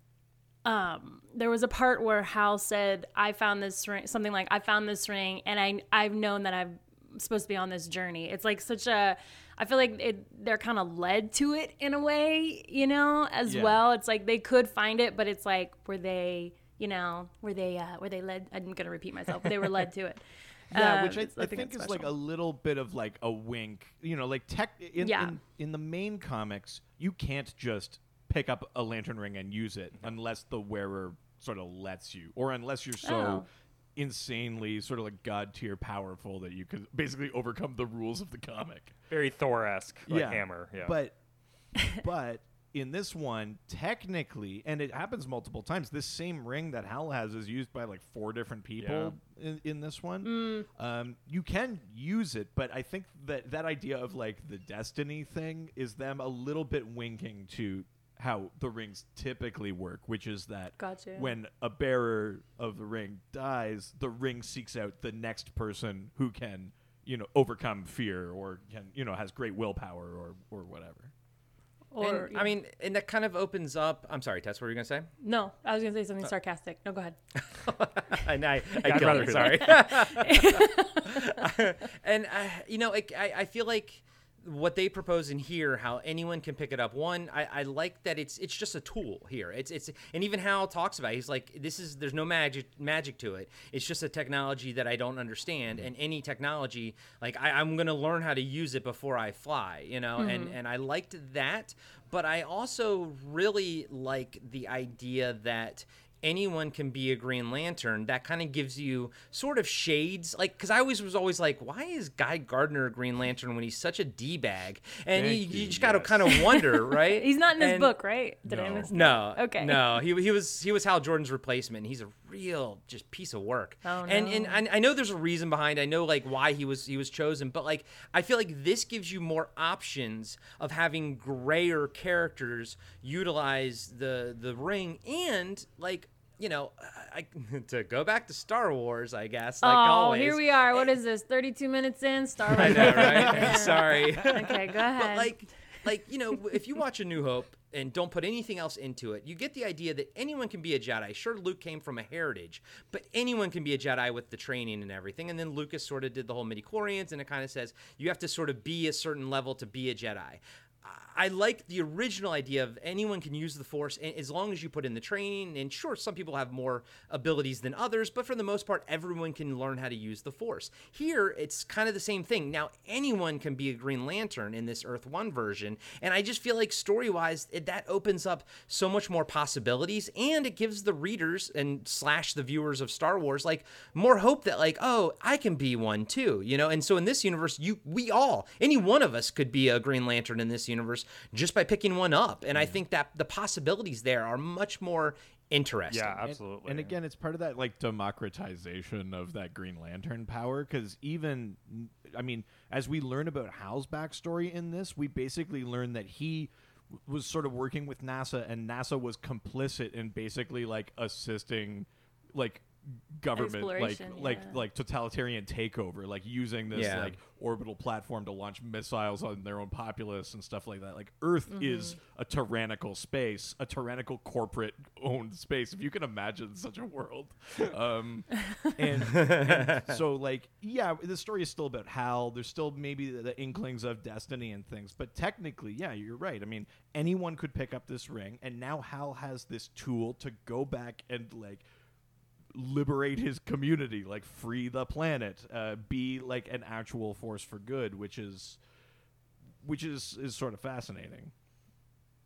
S3: um there was a part where Hal said, I found this ring something like I found this ring and I I've known that I'm supposed to be on this journey. It's like such a I feel like it, they're kind of led to it in a way, you know, as
S5: Yeah.
S3: well. It's like they could find it, but it's like were they, you know, were they uh were they led I'm going to repeat myself, they were led to it.
S5: Yeah,
S3: Um,
S5: which I,
S3: so
S5: I think,
S3: that's
S5: is like a little bit of like a wink. You know, like tech in,
S3: Yeah.
S5: in in the main comics, you can't just pick up a lantern ring and use it unless the wearer sort of lets you, or unless you're so
S3: Oh.
S5: insanely sort of like god tier powerful that you can basically overcome the rules of the comic.
S4: Very Thor-esque, like
S5: yeah,
S4: hammer. Yeah.
S5: But but in this one, technically, and it happens multiple times. This same ring that Hal has is used by like four different people in, in this one. Um, you can use it, but I think that that idea of like the destiny thing is them a little bit winking to how the rings typically work, which is that
S3: Gotcha.
S5: when a bearer of the ring dies, the ring seeks out the next person who can, you know, overcome fear or can, you know, has great willpower or or whatever.
S3: Or
S6: and, i mean and that kind of opens up i'm sorry tess what were you going to say
S3: no, I was gonna say something sarcastic. No, go ahead.
S6: I, I, I
S4: I'd
S6: killed it, sorry. and uh, you know, it, I, I feel like what they propose in here, how anyone can pick it up. One, I, I like that it's it's just a tool here. It's it's and even Hal talks about. It, he's like, this is there's no magic magic to it. It's just a technology that I don't understand. Mm-hmm. And any technology, like I, I'm gonna learn how to use it before I fly. You know, and mm-hmm. and I liked that. But I also really like the idea that anyone can be a Green Lantern, that kind of gives you sort of shades. Like, because I always was always like, why is Guy Gardner a Green Lantern when he's such a d bag? And you, you
S5: you,
S6: just got to
S5: yes.
S6: kind of wonder, right?
S3: He's not in this
S6: And-
S3: book, right? Did I
S5: No.
S3: miss? that?
S6: No.
S3: Okay.
S6: No, he, he was he was Hal Jordan's replacement. and He's a real just piece of work.
S3: Oh,
S6: and, and
S3: no.
S6: and I know there's a reason behind. I know like why he was he was chosen, but like I feel like this gives you more options of having grayer characters utilize the the ring and like. You know, I, to go back to Star Wars, I guess. Like
S3: oh,
S6: always.
S3: here we are. What eh. is this? 32 minutes in. Star Wars.
S6: I know, right? Sorry.
S3: okay, go ahead.
S6: But like, like you know, if you watch A New Hope and don't put anything else into it, you get the idea that anyone can be a Jedi. Sure, Luke came from a heritage, but anyone can be a Jedi with the training and everything. And then Lucas sort of did the whole midi-chlorians, and it kind of says you have to sort of be a certain level to be a Jedi. I like the original idea of anyone can use the Force as long as you put in the training. And sure, some people have more abilities than others, but for the most part, everyone can learn how to use the Force. Here, it's kind of the same thing. Now, anyone can be a Green Lantern in this Earth 1 version. And I just feel like story wise, that opens up so much more possibilities and it gives the readers and slash the viewers of Star Wars like more hope that, like, oh, I can be one too, you know? And so in this universe, you, we all, any one of us could be a Green Lantern in this universe just by picking one up. And I think that the possibilities there are much more interesting.
S4: yeah, absolutely.
S5: And, again, it's part of that like democratization of that Green Lantern power because even, I mean, as we learn about Hal's backstory in this, we basically learn that he was sort of working with NASA and NASA was complicit in basically like assisting like government like
S3: Exploration,
S5: like like totalitarian takeover like using this
S6: Yeah.
S5: like orbital platform to launch missiles on their own populace and stuff like that. Like earth is a tyrannical space a tyrannical corporate owned space if you can imagine such a world. Um and, and so like yeah the story is still about hal. There's still maybe the, the inklings of destiny and things but technically yeah you're right. I mean anyone could pick up this ring and now hal has this tool to go back and like liberate his community, like free the planet, uh, be like an actual force for good, which is which is is sort of fascinating.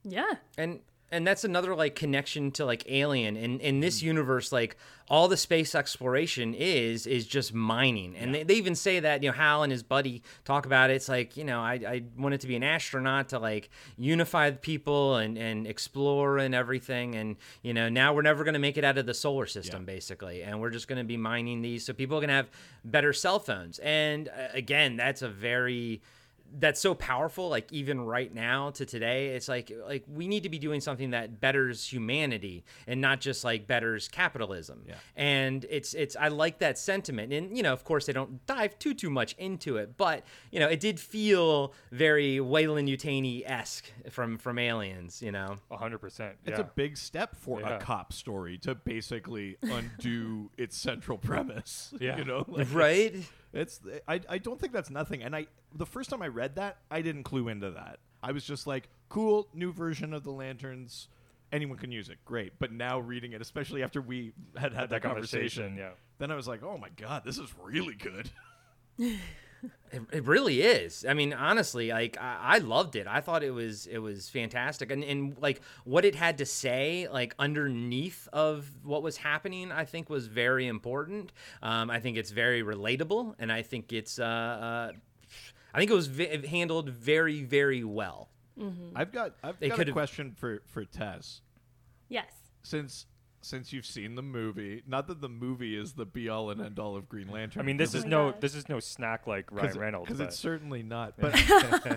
S3: Yeah.
S6: and and that's another like connection to like alien. And in this universe like all the space exploration is is just mining. And they, they even say that you know hal and his buddy talk about it. It's like you know i i wanted to be an astronaut to like unify the people and and explore and everything. And you know now we're never going to make it out of the solar system basically. And we're just going to be mining these so people can have better cell phones. And uh, again that's a very that's so powerful like even right now to today it's like like we need to be doing something that betters humanity and not just like betters capitalism
S5: Yeah.
S6: and it's it's i like that sentiment and you know of course they don't dive too too much into it but you know it did feel very Weyland Yutani-esque from from aliens you know
S4: hundred percent.
S5: It's a big step for
S4: Yeah.
S5: a cop story to basically undo its central premise.
S4: Yeah.
S5: You know, Like,
S6: right
S5: It's I, I don't think that's nothing. And I the first time I read that, I didn't clue into that. I was just like, cool, new version of the lanterns. Anyone can use it, great. But now reading it, especially after we had had that,
S4: that
S5: conversation,
S4: conversation, yeah.
S5: then I was like, oh my god, this is really good.
S6: It, it really is. I mean, honestly, like I, I loved it. I thought it was it was fantastic, and and like what it had to say, like underneath of what was happening, I think was very important. Um, I think it's very relatable, and I think it's uh, uh I think it was vi- handled very very well.
S5: I've got I've
S6: They
S5: got a question for for Tess.
S3: Yes.
S5: Since since you've seen the movie, not that the movie is the be all and end all of Green Lantern.
S4: I mean, this is
S3: my
S4: no
S3: gosh.
S4: this is no snack like Ryan Reynolds.
S5: because
S4: but-
S5: it's certainly not. But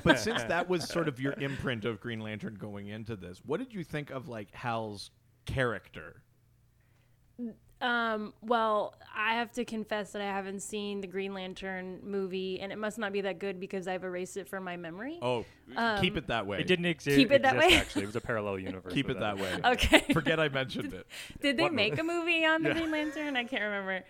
S5: but since that was sort of your imprint of Green Lantern going into this, what did you think of like Hal's character?
S3: Um, well, I have to confess that I haven't seen the Green Lantern movie, and it must not be that good because I've erased it from my memory.
S5: Oh, keep it that way.
S4: it didn't exist.
S3: Keep it that way?
S4: Actually, it was a parallel universe.
S5: Keep it that way.
S3: Okay.
S5: Forget I mentioned it.
S3: Did they
S5: What
S3: make
S5: movie?
S3: a movie on the Green Lantern? I can't remember.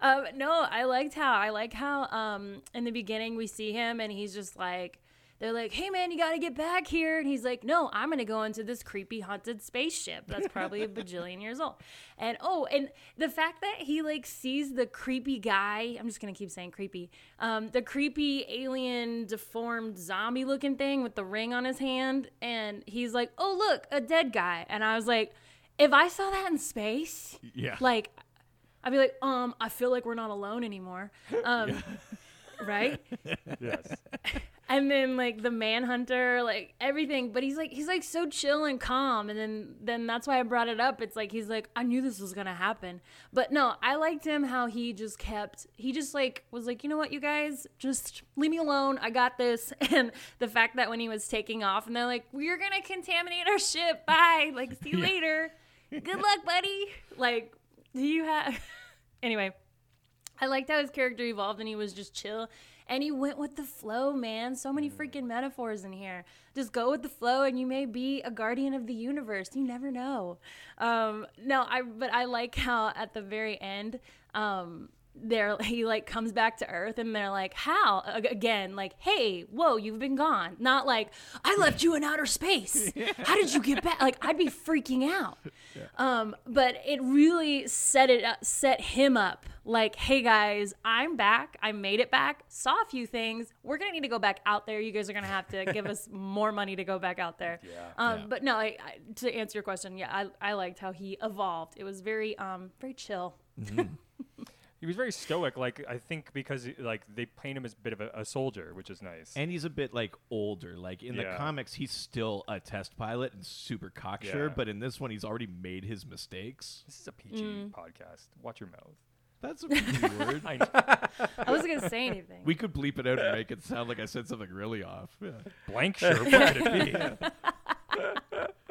S3: um, no, I liked how I like how um, in the beginning we see him and he's just like they're like, "Hey man, you got to get back here," and he's like, "No, I'm gonna go into this creepy haunted spaceship that's probably a bajillion years old." And oh, and the fact that he like sees the creepy guy, I'm just gonna keep saying creepy, um, the creepy alien deformed zombie looking thing with the ring on his hand, and he's like, "Oh look, a dead guy," and I was like, if I saw that in space,
S5: Yeah.
S3: like I'd be like, um, I feel like we're not alone anymore. Um, right?
S4: Yes.
S3: And then like the manhunter, like everything, but he's like he's like so chill and calm and then then that's why I brought it up. It's like he's like I knew this was to happen. But no, I liked him how he just kept he just like was like, "You know what, you guys? Just leave me alone. I got this." And the fact that when he was taking off and they're like, "We're to contaminate our ship. Bye. Like see you later. Good luck, buddy." Like, do you have Anyway, I liked how his character evolved and he was just chill and he went with the flow, man. So many freaking metaphors in here. Just go with the flow and you may be a guardian of the universe. You never know. Um no, I but I like how at the very end um they're he like comes back to earth and they're like how? Again like hey whoa you've been gone. Not like i left you in outer space. How did you get back? Like i'd be freaking out. Um but it really set it up set him up like hey guys i'm back. I made it back. Saw a few things. We're gonna need to go back out there. You guys are gonna have to give us more money to go back out there. Yeah. um
S5: Yeah.
S3: but no I, I to answer your question yeah I, I liked how he evolved. It was very um very chill
S4: He was very stoic. Like I think because like they paint him as a bit of a, a soldier, which is nice.
S5: And he's a bit like older. Like in the comics, he's still a test pilot and super cocksure,
S4: Yeah.
S5: but in this one, he's already made his mistakes.
S4: this is a PG
S3: Mm.
S4: podcast. Watch your mouth.
S5: That's a PG word.
S4: I know.
S3: i wasn't gonna say anything
S5: We could bleep it out and make it sound like I said something really off. Yeah.
S4: Blank shirt. What could it be?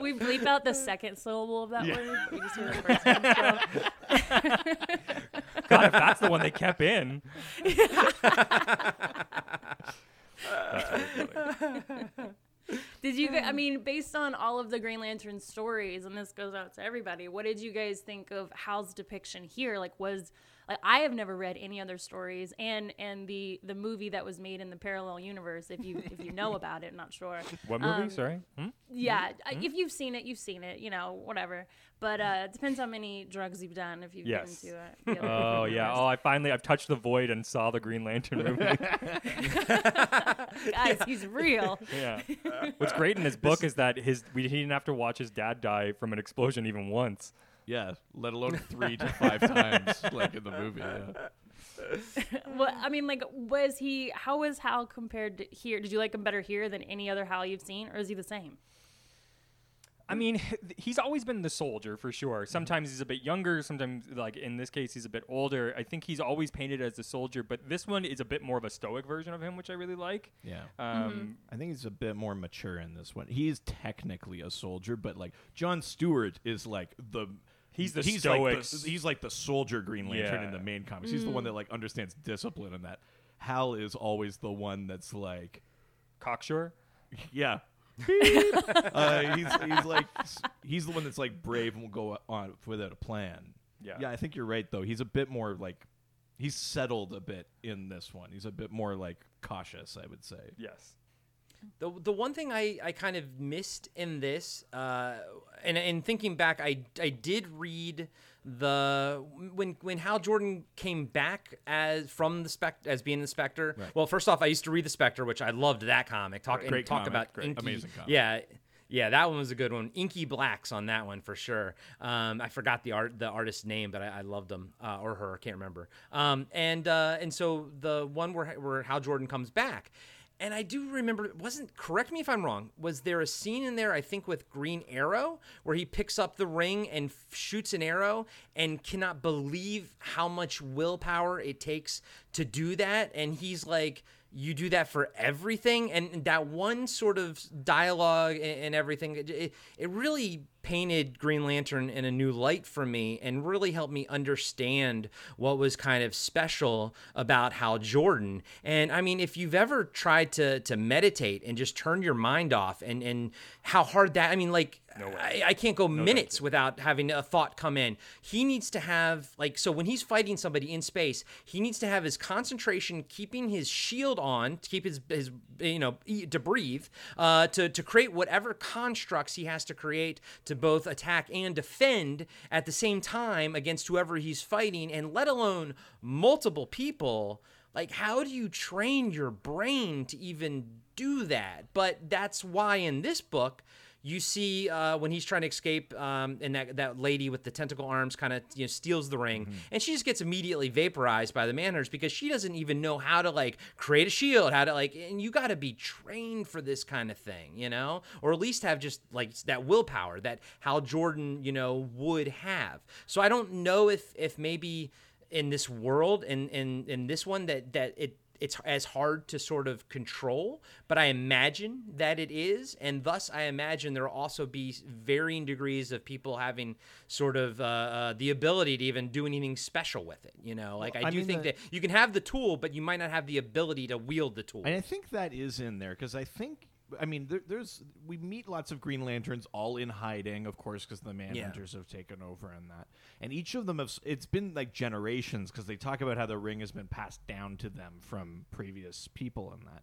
S3: We bleep out the second syllable of that
S5: Yeah.
S3: word. We just hear the first one. still.
S4: God, if that's the one they kept in. That's really funny.
S3: Did you? gu- I uh. mean, based on all of the Green Lantern stories, and this goes out to everybody. What did you guys think of Hal's depiction here? Like, was Like, I have never read any other stories, and and the the movie that was made in the parallel universe. If you if you know about it, I'm not sure.
S4: What movie?
S3: Um,
S4: Sorry. Hmm?
S3: Yeah, I- if you've seen it, you've seen it. You know, whatever. But uh, it depends how many drugs you've done. If you've
S4: Yes.
S3: been to uh, the other
S4: Oh yeah.
S3: universe.
S4: Oh, I finally I've touched the void and saw the Green Lantern movie.
S3: guys, he's real.
S4: yeah. What's great in his book is that his we he didn't have to watch his dad die from an explosion even once.
S5: Yeah, let alone three to five times like in the movie. Yeah.
S3: What I mean, like, was he? How was Hal compared to here? Did you like him better here than any other Hal you've seen, or is he the same?
S4: I mean, he's always been the soldier for sure. Sometimes he's a bit younger, sometimes like in this case he's a bit older. I think he's always painted as the soldier, but this one is a bit more of a stoic version of him, which I really like.
S5: Yeah.
S4: Um,
S5: I think he's a bit more mature in this one. He's technically a soldier, but like John Stewart is like the
S4: He's the
S5: he's
S4: stoic
S5: like the, he's like the soldier Green Lantern in the main comics. He's the one that like understands discipline and that. Hal is always the one that's like,
S4: Cocksure.
S5: yeah. uh, he's he's like he's the one that's like brave and will go on without a plan.
S4: Yeah.
S5: Yeah, I think you're right though. He's a bit more like he's settled a bit in this one. He's a bit more like cautious, I would say.
S4: Yes.
S6: The, the one thing I, I kind of missed in this, uh, and, and thinking back, I, I did read the when when Hal Jordan came back as from the spec as being the Spectre. Well, first off, I used to read the Spectre, which I loved that comic. Talk and
S5: Great
S6: talk
S5: comic,
S6: about
S5: great,
S6: inky,
S5: amazing comic.
S6: Yeah, yeah, that one was a good one. Inky Blacks on that one for sure. Um, I forgot the art the artist's name, but I, I loved him uh, or her. I can't remember. Um, and uh, and so the one where where Hal Jordan comes back. And I do remember, it wasn't correct me if I'm wrong. Was there a scene in there? I think with Green Arrow where he picks up the ring and f- shoots an arrow and cannot believe how much willpower it takes to do that. And he's like, "You do that for everything," and that one sort of dialogue and, and everything. It, it really painted Green Lantern in a new light for me and really helped me understand what was kind of special about Hal Jordan. And I mean, if you've ever tried to to meditate and just turn your mind off and and how hard that I mean, like I, I can't go minutes without having a thought come in. He needs to have like so when he's fighting somebody in space, he needs to have his concentration keeping his shield on to keep his his you know to breathe uh, to to create whatever constructs he has to create to both attack and defend at the same time against whoever he's fighting, and let alone multiple people. Like, how do you train your brain to even do that? But that's why in this book, you see uh, when he's trying to escape, um, and that, that lady with the tentacle arms kind of you know, steals the ring, and she just gets immediately vaporized by the Manhunters because she doesn't even know how to like create a shield, how to like, and you got to be trained for this kind of thing, you know, or at least have just like that willpower that Hal Jordan, you know, would have. So I don't know if if maybe in this world in in in this one that that it it's as hard to sort of control, but I imagine that it is, and thus I imagine there will also be varying degrees of people having sort of uh, uh, the ability to even do anything special with it. You know, like I,
S5: I
S6: do think
S5: the-
S6: that you can have the tool, but you might not have the ability to wield the tool.
S5: And I think that is in there because I think, I mean, there, there's we meet lots of Green Lanterns all in hiding, of course, because the Manhunters have taken over and that. And each of them have. It's been like generations because they talk about how the ring has been passed down to them from previous people and that.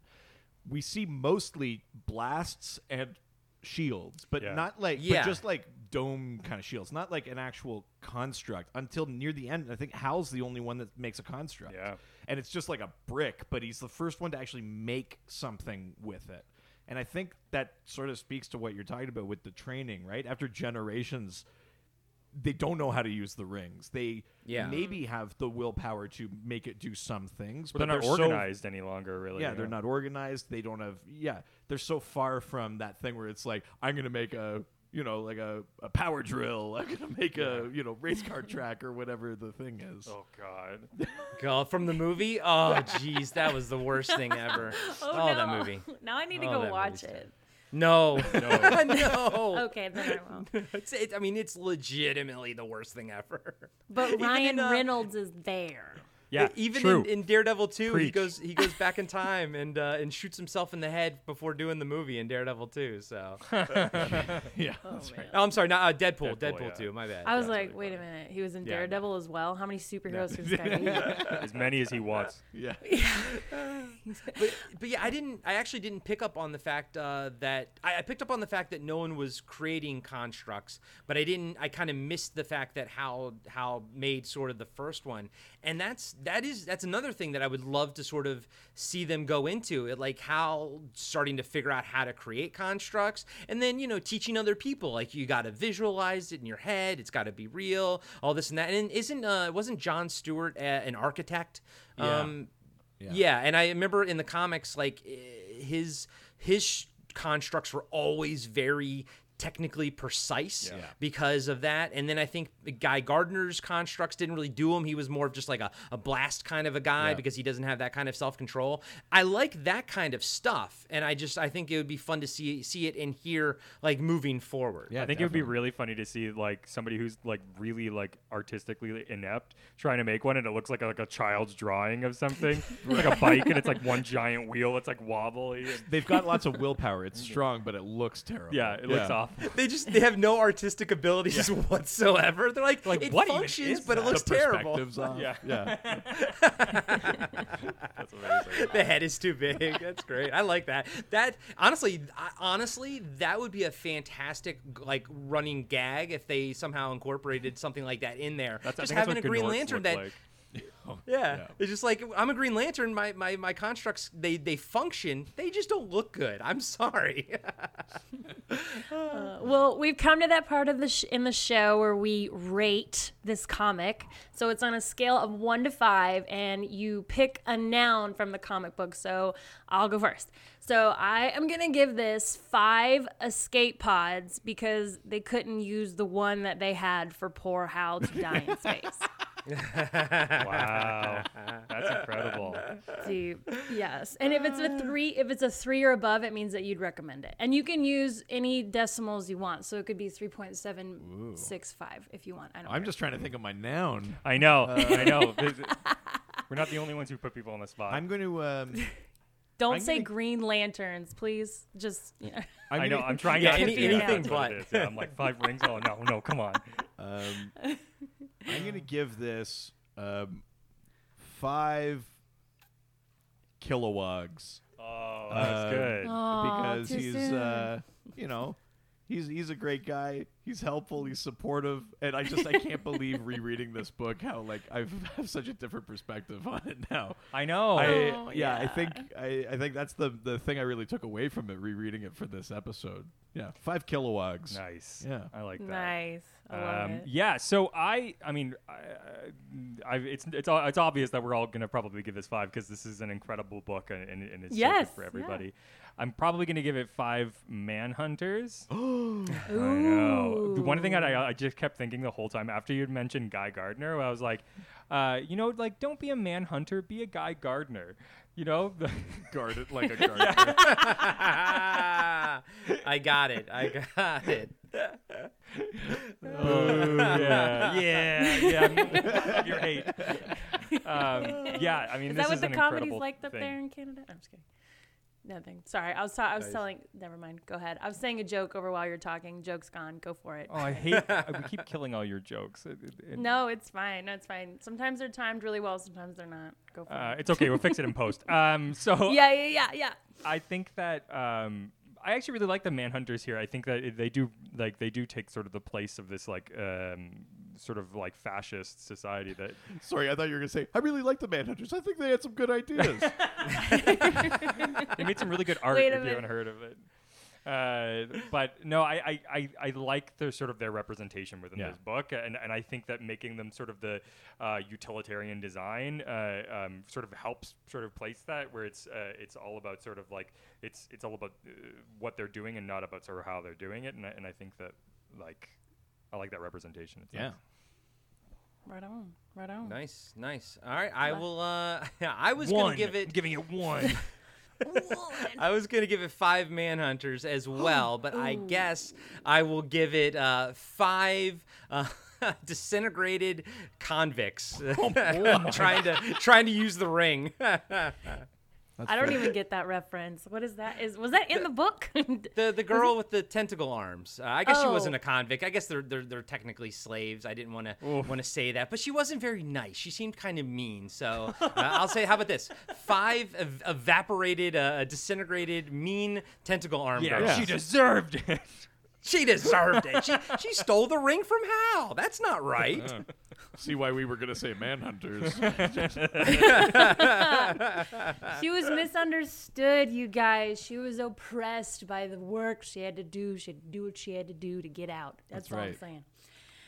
S5: We see mostly blasts and shields, but
S4: Yeah.
S5: not like,
S6: Yeah.
S5: but just like dome kind of shields, not like an actual construct. Until near the end, I think Hal's the only one that makes a construct
S4: Yeah.
S5: and it's just like a brick, but he's the first one to actually make something with it. And I think that sort of speaks to what you're talking about with the training, right? After generations, they don't know how to use the rings. They
S6: Yeah.
S5: maybe have the willpower to make it do some things,
S4: But
S5: but
S4: they're not
S5: so-
S4: organized any longer, really.
S5: yeah,
S4: you
S5: they're
S4: know?
S5: not organized. They don't have. Yeah, they're so far from that thing where it's like, I'm gonna make a, you know, like a, a power drill. I'm gonna make a, you know, race car track or whatever the thing is.
S4: Oh God.
S6: God, from the movie? Oh, jeez, that was the worst thing ever.
S3: Oh,
S6: that
S3: no.
S6: movie.
S3: Now I need to
S6: Oh,
S3: go watch
S6: movie's
S3: it.
S6: No,
S4: No.
S6: no.
S3: Okay, then I will.
S6: It's, it, I mean, it's legitimately the worst thing ever.
S3: But Ryan
S6: in, uh,
S3: Reynolds is there.
S4: Yeah,
S6: even
S4: true.
S6: in, in Daredevil 2, he goes he goes back in time and uh, and shoots himself in the head before doing the movie in Daredevil 2. So,
S5: yeah, that's right.
S6: oh, I'm sorry, not uh, Deadpool,
S4: Deadpool,
S6: Deadpool,
S4: yeah.
S6: 2. My bad.
S3: I was
S6: Yeah.
S3: like, wait a minute. He was in
S4: Yeah, no.
S3: Daredevil as well. How many superheroes can this guy be?
S4: as many as he wants.
S5: Yeah.
S6: but, but yeah, I didn't. I actually didn't pick up on the fact uh, that I, I picked up on the fact that no one was creating constructs, but I didn't. I kind of missed the fact that how how made sort of the first one, and that's that is that's another thing that I would love to sort of see them go into it, like Hal starting to figure out how to create constructs, and then you know teaching other people like you got to visualize it in your head, it's got to be real, all this and that, and isn't uh wasn't John Stewart uh, an architect?
S5: Yeah.
S6: Um, yeah. and I remember in the comics, like eh, his his sh- constructs were always very technically precise
S5: Yeah.
S6: because of that. And then I think Guy Gardner's constructs didn't really do him. He was more of just like a, a blast kind of a guy
S5: Yeah.
S6: because he doesn't have that kind of self control. I like that kind of stuff, and I just I think it would be fun to see see it and hear like moving forward.
S5: Yeah,
S4: I think it would be really funny to see like somebody who's like really like artistically inept trying to make one, and it looks like a, like a child's drawing of something, like a bike, and it's like one giant wheel. It's like wobbly. and-
S5: They've got lots of willpower. It's strong, but it looks terrible.
S4: yeah, it looks awful.
S6: They just they have no artistic abilities whatsoever. They're like,
S4: Like,
S6: it
S4: what even
S6: functions,
S4: is
S6: but it looks
S5: The
S6: terrible.
S5: off.
S4: Yeah.
S5: yeah.
S4: That's amazing.
S6: the head is too big. That's great. I like that. That honestly, I, honestly, that would be a fantastic like running gag if they somehow incorporated something like that in there.
S4: That's,
S6: just
S4: think that's
S6: having a Green
S4: Gnorcs
S6: Lantern that.
S4: like.
S6: Yeah.
S5: Yeah.
S6: it's just like I'm a Green Lantern. My, my my constructs they they function. They just don't look good. I'm sorry.
S3: Uh, well, we've come to that part of the sh- in the show where we rate this comic. So it's on a scale of one to five, and you pick a noun from the comic book. So I'll go first. So I am gonna give this five escape pods because they couldn't use the one that they had for poor Hal to die in space.
S4: Wow, that's incredible.
S3: Deep. Yes. And if it's a three, if it's a three or above, it means that you'd recommend it. And you can use any decimals you want. So it could be 3.765 if you want. I don't
S5: I'm
S3: care.
S5: just trying to think of my noun.
S4: I know, I know. We're not the only ones who put people on the spot.
S5: I'm going to. Um,
S3: Don't
S5: I'm
S3: say
S5: gonna-
S3: green lanterns, please. Just, you know.
S5: I'm
S4: I know.
S5: gonna-
S4: I'm trying
S6: Yeah,
S4: not to
S6: any- anything but.
S4: Yeah, I'm like five rings. Oh no, no, come on.
S5: Um, I'm going to give this um, five kilowatts.
S4: Oh, that's
S5: Uh,
S4: good.
S3: Aw,
S5: because
S3: too
S5: he's
S3: soon.
S5: uh, you know he's he's a great guy he's helpful he's supportive and i just i can't believe rereading this book how like i have such a different perspective on it now
S4: I know.
S5: I,
S3: Oh,
S5: yeah, I
S3: yeah.
S5: think I, I think that's the the thing I really took away from it rereading it for this episode. Yeah, five kilowatts.
S4: nice.
S5: Yeah.
S4: I like that.
S3: Nice. I love
S4: Um,
S3: it.
S4: yeah, so I, I mean, I, I, it's it's all- it's obvious that we're all gonna probably give this five because this is an incredible book and, and, and it's so
S3: Yes,
S4: good for
S3: yeah.
S4: everybody. I'm probably gonna give it five manhunters.
S3: Ooh.
S4: I know. The one thing that I, I just kept thinking the whole time after you'd mentioned Guy Gardner, I was like, uh, you know, like don't be a manhunter, be a Guy Gardner. You know, the,
S5: Guard it like a gardener.
S6: I got it. I got it.
S4: Boo, yeah, yeah, yeah. Love your hate. Um, yeah, I mean,
S3: Is
S4: this
S3: that what
S4: is
S3: the
S4: an
S3: comedy's like up
S4: thing.
S3: there in Canada? I'm just kidding. Nothing. Sorry. I was ta- I was telling. Never mind. Go ahead. I was saying a joke over while you're talking. Joke's gone. Go for it.
S4: Oh, I hate. I, we keep killing all your jokes. It- it- it-
S3: No, it's fine. No, it's fine. Sometimes they're timed really well. Sometimes they're not. Go for
S4: Uh,
S3: it.
S4: it's okay. We'll fix it in post. Um, so
S3: Yeah, yeah, yeah, yeah.
S4: I think that um, I actually really like the Manhunters here. I think that they do like they do take sort of the place of this like um, sort of like fascist society that
S5: Sorry, I thought you were gonna say I really like the Manhunters. I think they had some good ideas.
S4: they made some really good art
S3: Wait
S4: if
S3: a
S4: you
S3: minute.
S4: haven't heard of it. Uh, but no, I, I, I, I like their sort of their representation within
S5: Yeah.
S4: this book, and, and I think that making them sort of the uh, utilitarian design uh, um, sort of helps sort of place that where it's uh, it's all about sort of like it's it's all about uh, what they're doing and not about sort of how they're doing it, and I, and I think that like I like that representation. It's
S5: yeah.
S4: nice.
S3: Right on. Right on.
S6: Nice, nice. All right, I will. Uh, I was
S4: one.
S6: gonna give it.
S4: Giving it one.
S6: I was gonna give it five manhunters as well, but I guess I will give it uh, five. Uh, disintegrated convicts
S5: Oh,
S6: trying to trying to use the ring.
S3: I don't even get that reference. What is that? Is was that in the book?
S6: The the girl with the tentacle arms. Uh, I guess she wasn't
S3: Oh.
S6: a convict. I guess they're they're, they're technically slaves. I didn't want to want to say that, but she wasn't very nice. She seemed kind of mean. So uh, I'll say, how about this? Five ev- evaporated, uh, disintegrated, mean tentacle arm
S4: Yeah,
S6: girls.
S4: she deserved it.
S6: She deserved it. She she stole the ring from Hal. That's not right.
S5: See why we were gonna say manhunters.
S3: she was misunderstood, you guys. She was oppressed by the work she had to do. She had to do what she had to do to get out. That's,
S5: That's
S3: all I'm
S5: right.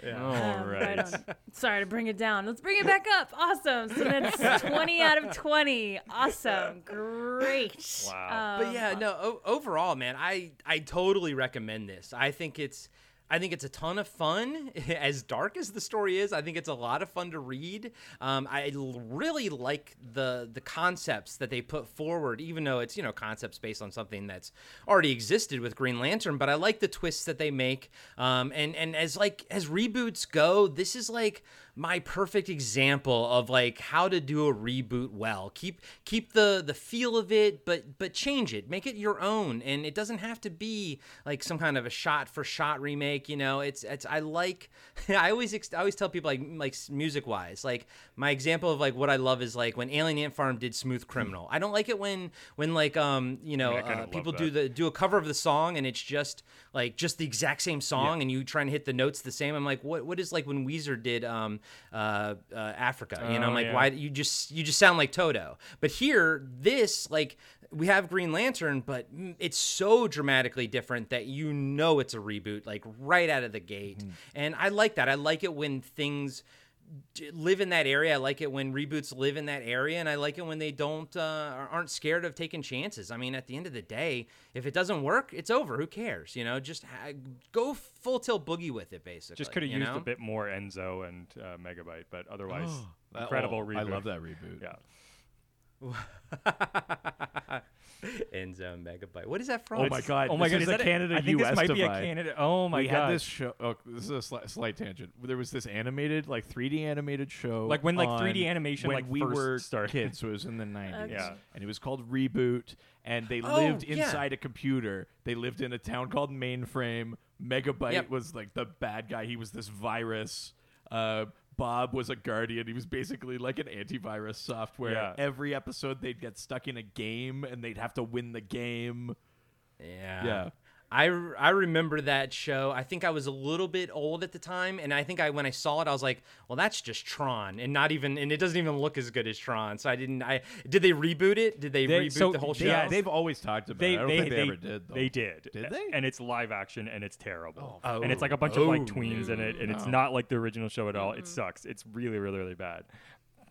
S3: Saying.
S4: All
S3: Um,
S4: right.
S3: on. Sorry to bring it down. Let's bring it back up. Awesome. So that's 20 out of 20. Awesome. Great.
S4: Wow.
S6: but yeah, no. O- overall, man, I I totally recommend this. I think it's I think it's a ton of fun. As dark as the story is, I think it's a lot of fun to read. Um, I really like the the concepts that they put forward, even though it's you know concepts based on something that's already existed with Green Lantern. But I like the twists that they make. Um, and and as like as reboots go, this is like my perfect example of like how to do a reboot well. Keep keep the the feel of it, but but change it, make it your own, and it doesn't have to be like some kind of a shot for shot remake. You know, it's it's I like I always ex- I always tell people like like music wise, like my example of like what I love is like when Alien Ant Farm did Smooth Criminal. I don't like it when when like um you know uh, people do the do a cover of the song and it's just like just the exact same song and you try and hit the notes the same. I'm like, what what is like when Weezer did um uh, uh Africa? You know, I'm
S4: Oh,
S6: like,
S4: yeah.
S6: why you just you just sound like Toto. But here, this like we have Green Lantern, but mm, it's so dramatically different that you know it's a reboot like right out of the gate.
S4: Mm-hmm.
S6: And I like that. I like it when things live in that area. I like it when reboots live in that area, and I like it when they don't uh, aren't scared of taking chances. I mean, at the end of the day, if it doesn't work, it's over. Who cares? You know, just ha- go full tilt boogie with it. Basically,
S4: Just could have used
S6: know?
S4: a bit more Enzo and uh, Megabyte, but otherwise, incredible
S5: oh,
S4: reboot.
S5: I love that reboot.
S4: Yeah.
S6: Enzo and Megabyte. What is that from?
S5: Oh my god!
S4: Oh my
S5: this
S4: god!
S5: is
S4: Is
S5: a
S4: that
S5: Canada
S4: I think
S5: US
S4: this might be a. Canada. Oh my
S5: we
S4: god!
S5: had this show. Oh, this is a slight, slight tangent. There was this animated, like 3D animated show,
S4: Like when, like, 3D animation,
S5: when
S4: like,
S5: we
S4: first
S5: were
S4: started.
S5: kids. So it was in the 90s,
S4: Yeah.
S5: and it was called Reboot. And they
S6: Oh,
S5: lived
S6: yeah.
S5: inside a computer. They lived in a town called Mainframe. Megabyte
S6: Yep.
S5: was like the bad guy. He was this virus. Uh, Bob was a guardian. He was basically like an antivirus software.
S4: Yeah.
S5: Every episode, they'd get stuck in a game, and they'd have to win the game.
S6: Yeah.
S5: Yeah.
S6: I, I remember that show. I think I was a little bit old at the time, and I think I when I saw it, I was like, "Well, that's just Tron," and not even, and it doesn't even look as good as Tron. So I didn't. I did they reboot it? Did they,
S4: They-
S6: reboot
S4: so
S6: the whole show?
S5: Yeah, they've always talked about
S4: They,
S5: it. I don't
S4: they,
S5: think they,
S4: they,
S5: ever did. Though.
S4: They did.
S5: Did they?
S4: And it's live action and it's terrible.
S6: Oh.
S4: and it's like a bunch of like
S6: Oh,
S4: tweens in it, and it's oh. not like the original show at all. It sucks. It's really, really, really bad.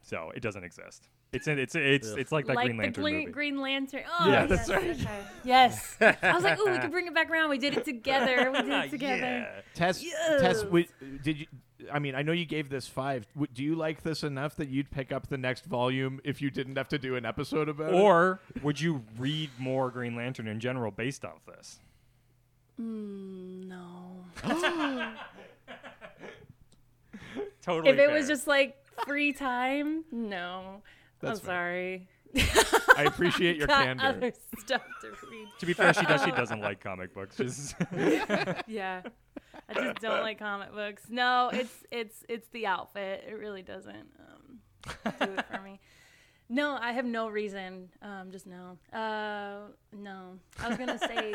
S4: So it doesn't exist. It's in, it's it's it's like that
S3: like
S4: Green Lantern
S3: the Green,
S4: movie.
S3: Green Lantern. Oh,
S4: Yeah,
S3: yes,
S4: that's
S3: okay. Yes. I was like, oh, we could bring it back around. We did it together. We did it together.
S4: Yeah.
S5: Tess,
S3: Yes.
S5: Tess, would, did you? I mean, I know you gave this five. Would, do you like this enough that you'd pick up the next volume if you didn't have to do an episode about it?
S4: Or would you read more Green Lantern in general based off this?
S3: Mm, no.
S4: Totally.
S3: If it was just like free time, no.
S5: That's
S3: I'm
S5: fair.
S3: sorry.
S5: I appreciate your
S3: Got
S5: candor.
S3: other stuff to read.
S4: to be fair, she does. She doesn't like comic books.
S3: Yeah. I just don't like comic books. No, it's it's it's the outfit. It really doesn't um, do it for me. No, I have no reason. Um, just no. Uh, no. I was gonna say,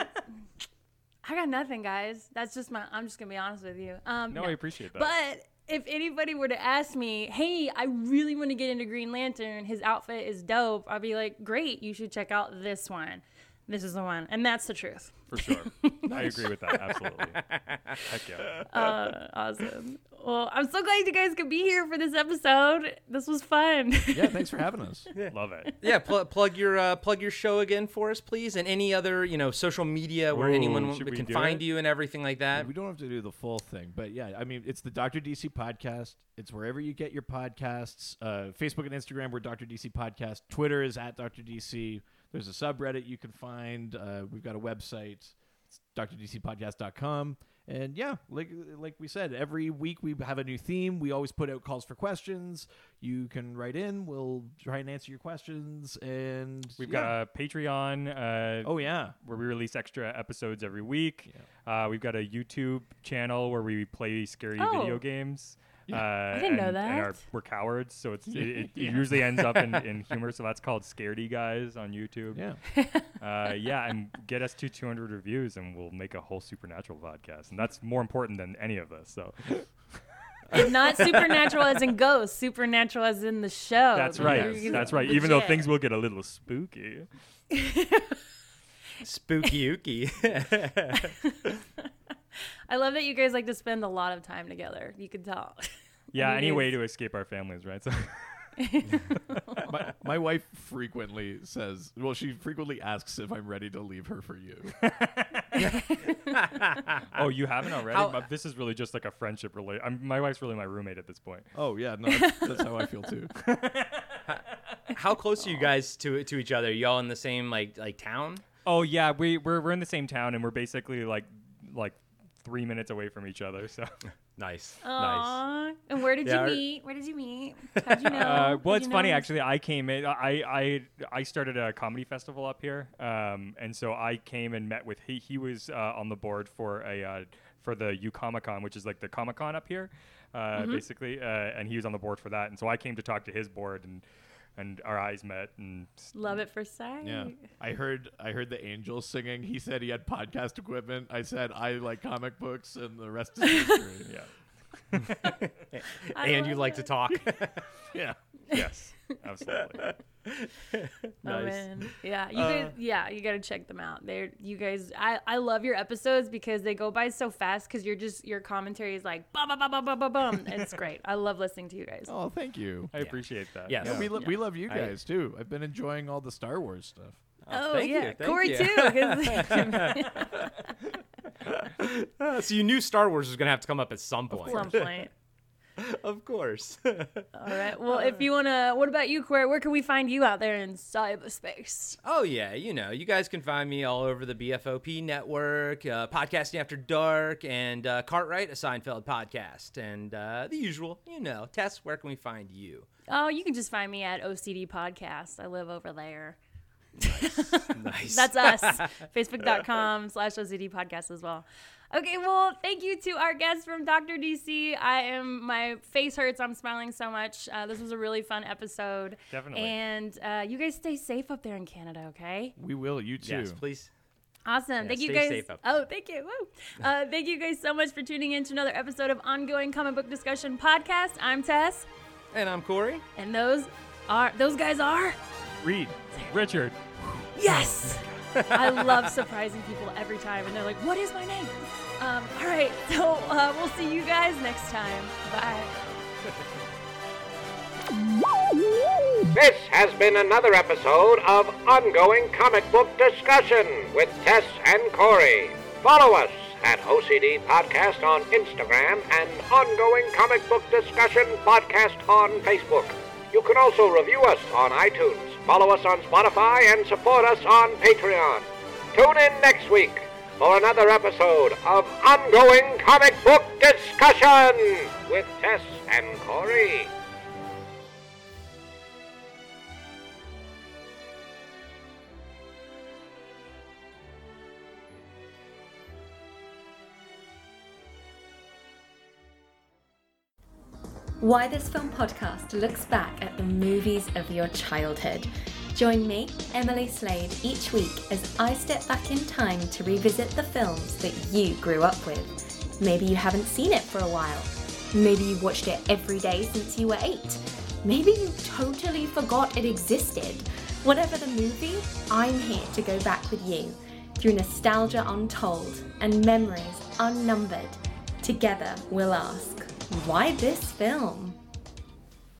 S3: I got nothing, guys. That's just my. I'm just gonna be honest with you. Um,
S4: no, I appreciate that.
S3: But if anybody were to ask me, hey, I really want to get into Green Lantern, his outfit is dope, I'd be like, great, you should check out this one. This is the one. And that's the truth.
S4: for sure, I agree with that. Absolutely. Heck yeah.
S3: Uh, awesome. Well, I'm so glad you guys could be here for this episode. This was fun.
S5: yeah, thanks for having us.
S4: Love it.
S6: yeah, pl- plug your uh, plug your show again for us, please, and any other you know social media where
S4: Ooh,
S6: anyone can find
S4: it?
S6: you and everything like that.
S5: We don't have to do the full thing, but yeah, I mean, it's the Dr. DC podcast. It's wherever you get your podcasts. Uh, Facebook and Instagram, we're Dr. DC Podcast. Twitter is at Dr. DC. There's a subreddit you can find. Uh, we've got a website. It's drdcpodcast.com. And yeah, like like we said, every week we have a new theme. We always put out calls for questions. You can write in. We'll try and answer your questions. And
S4: We've
S5: yeah.
S4: got a Patreon. Uh,
S5: oh yeah,
S4: where we release extra episodes every week. Uh, we've got a YouTube channel where we play scary
S3: Oh.
S4: video games. Uh, I
S3: didn't know
S4: and, And our,
S3: that.
S4: we're cowards, so it's it, it, it usually ends up in, in humor. So that's called Scaredy Guys on YouTube.
S5: yeah.
S4: Uh, yeah, and get us to 200 reviews, and we'll make a whole supernatural podcast, and that's more important than any of this. So
S3: If not supernatural as in ghosts, supernatural as in the show.
S4: that's right.
S3: you're
S4: That's right. Even though things will get a little spooky.
S6: Spooky ooky.
S3: I love that you guys like to spend a lot of time together. You can tell.
S4: Yeah, any way to escape our families, right? So
S5: my, my wife frequently says, well, she frequently asks if I'm ready to leave her for you.
S4: oh, you haven't already?
S6: How-
S4: But this is really just like a friendship relate. I'm, my wife's really my roommate at this point.
S5: oh yeah, no, that's, that's how I feel too.
S6: How close are you guys to to each other? Y'all in the same like like town?
S4: Oh yeah, we we're we're in the same town and we're basically like like three minutes away from each other. So
S6: Nice. Nice.
S3: And where did
S6: Yeah,
S3: you meet? Where did you meet? How'd you know?
S4: uh, well,
S3: How'd
S4: it's funny
S3: know?
S4: actually. I came in. I I I started a comedy festival up here, um, and so I came and met with he. He was uh, on the board for a uh, for the U Comic Con, which is like the Comic Con up here, uh,
S3: Mm-hmm.
S4: basically. Uh, and he was on the board for that, and so I came to talk to his board, and and our eyes met, and
S3: Love it for sight.
S5: Yeah, I heard I heard the angels singing. He said he had podcast equipment. I said I like comic books, and the rest is history.
S4: yeah,
S6: and you
S3: love
S6: like
S3: it.
S6: to talk.
S5: yeah.
S4: yes, absolutely.
S3: Oh,
S6: Nice.
S3: man. Yeah, you guys. Yeah, you gotta check them out. They're you guys. I I love your episodes because they go by so fast. Because you're just your commentary is like bum bum bum bum bum bum bum. and It's great. I love listening to you guys.
S5: Oh, thank you.
S4: I appreciate that.
S6: Yes.
S5: Yeah, we, lo- we love you
S6: I-
S5: guys too. I've been enjoying all the Star Wars stuff.
S3: Oh,
S6: thank you,
S3: yeah,
S6: thank
S3: Corey
S6: you.
S3: too. 'cause-
S6: Uh, so you knew Star Wars was gonna have to come up at some point.
S3: At some point.
S6: Of course.
S3: All right. Well, if you wanna, what about you, Corey? Where can we find you out there in cyberspace?
S6: Oh yeah, you know, you guys can find me all over the BFOP network, uh, podcasting after dark, and uh, Cartwright, a Seinfeld podcast, and uh, the usual. You know, Tess, where can we find you?
S3: Oh, you can just find me at OCD Podcast. I live over there.
S6: Nice.
S3: That's us. Facebook.com slash OCD podcast as well. Okay, well, thank you to our guests from Dr. DC. I am, my face hurts. I'm smiling so much. Uh, this was a really fun episode.
S4: Definitely.
S3: And uh, you guys stay safe up there in Canada, okay?
S5: We will. You too.
S6: yes, please.
S3: Awesome. thank you guys.
S6: safe up
S3: oh, thank you. Woo. Uh, thank you guys so much for tuning in to another episode of Ongoing Comic Book Discussion Podcast. I'm Tess,
S6: And I'm Corey.
S3: and those are, those guys are.
S4: Reed, Richard.
S3: Yes! I love surprising people every time, and they're like, "What is my name?" Um, all right, so uh, we'll see you guys next time. Bye.
S2: This has been another episode of Ongoing Comic Book Discussion with Tess and Corey. Follow us at OCD Podcast on Instagram and Ongoing Comic Book Discussion Podcast on Facebook. You can also review us on iTunes, follow us on Spotify, and support us on Patreon. Tune in next week for another episode of Ongoing Comic Book Discussion with Tess and Corey.
S7: Why This Film podcast looks back at the movies of your childhood. Join me, Emily Slade, each week as I step back in time to revisit the films that you grew up with. Maybe you haven't seen it for a while. Maybe you watched it every day since you were eight. Maybe you totally forgot it existed. Whatever the movie, I'm here to go back with you through nostalgia untold and memories unnumbered. Together, we'll ask, why this film?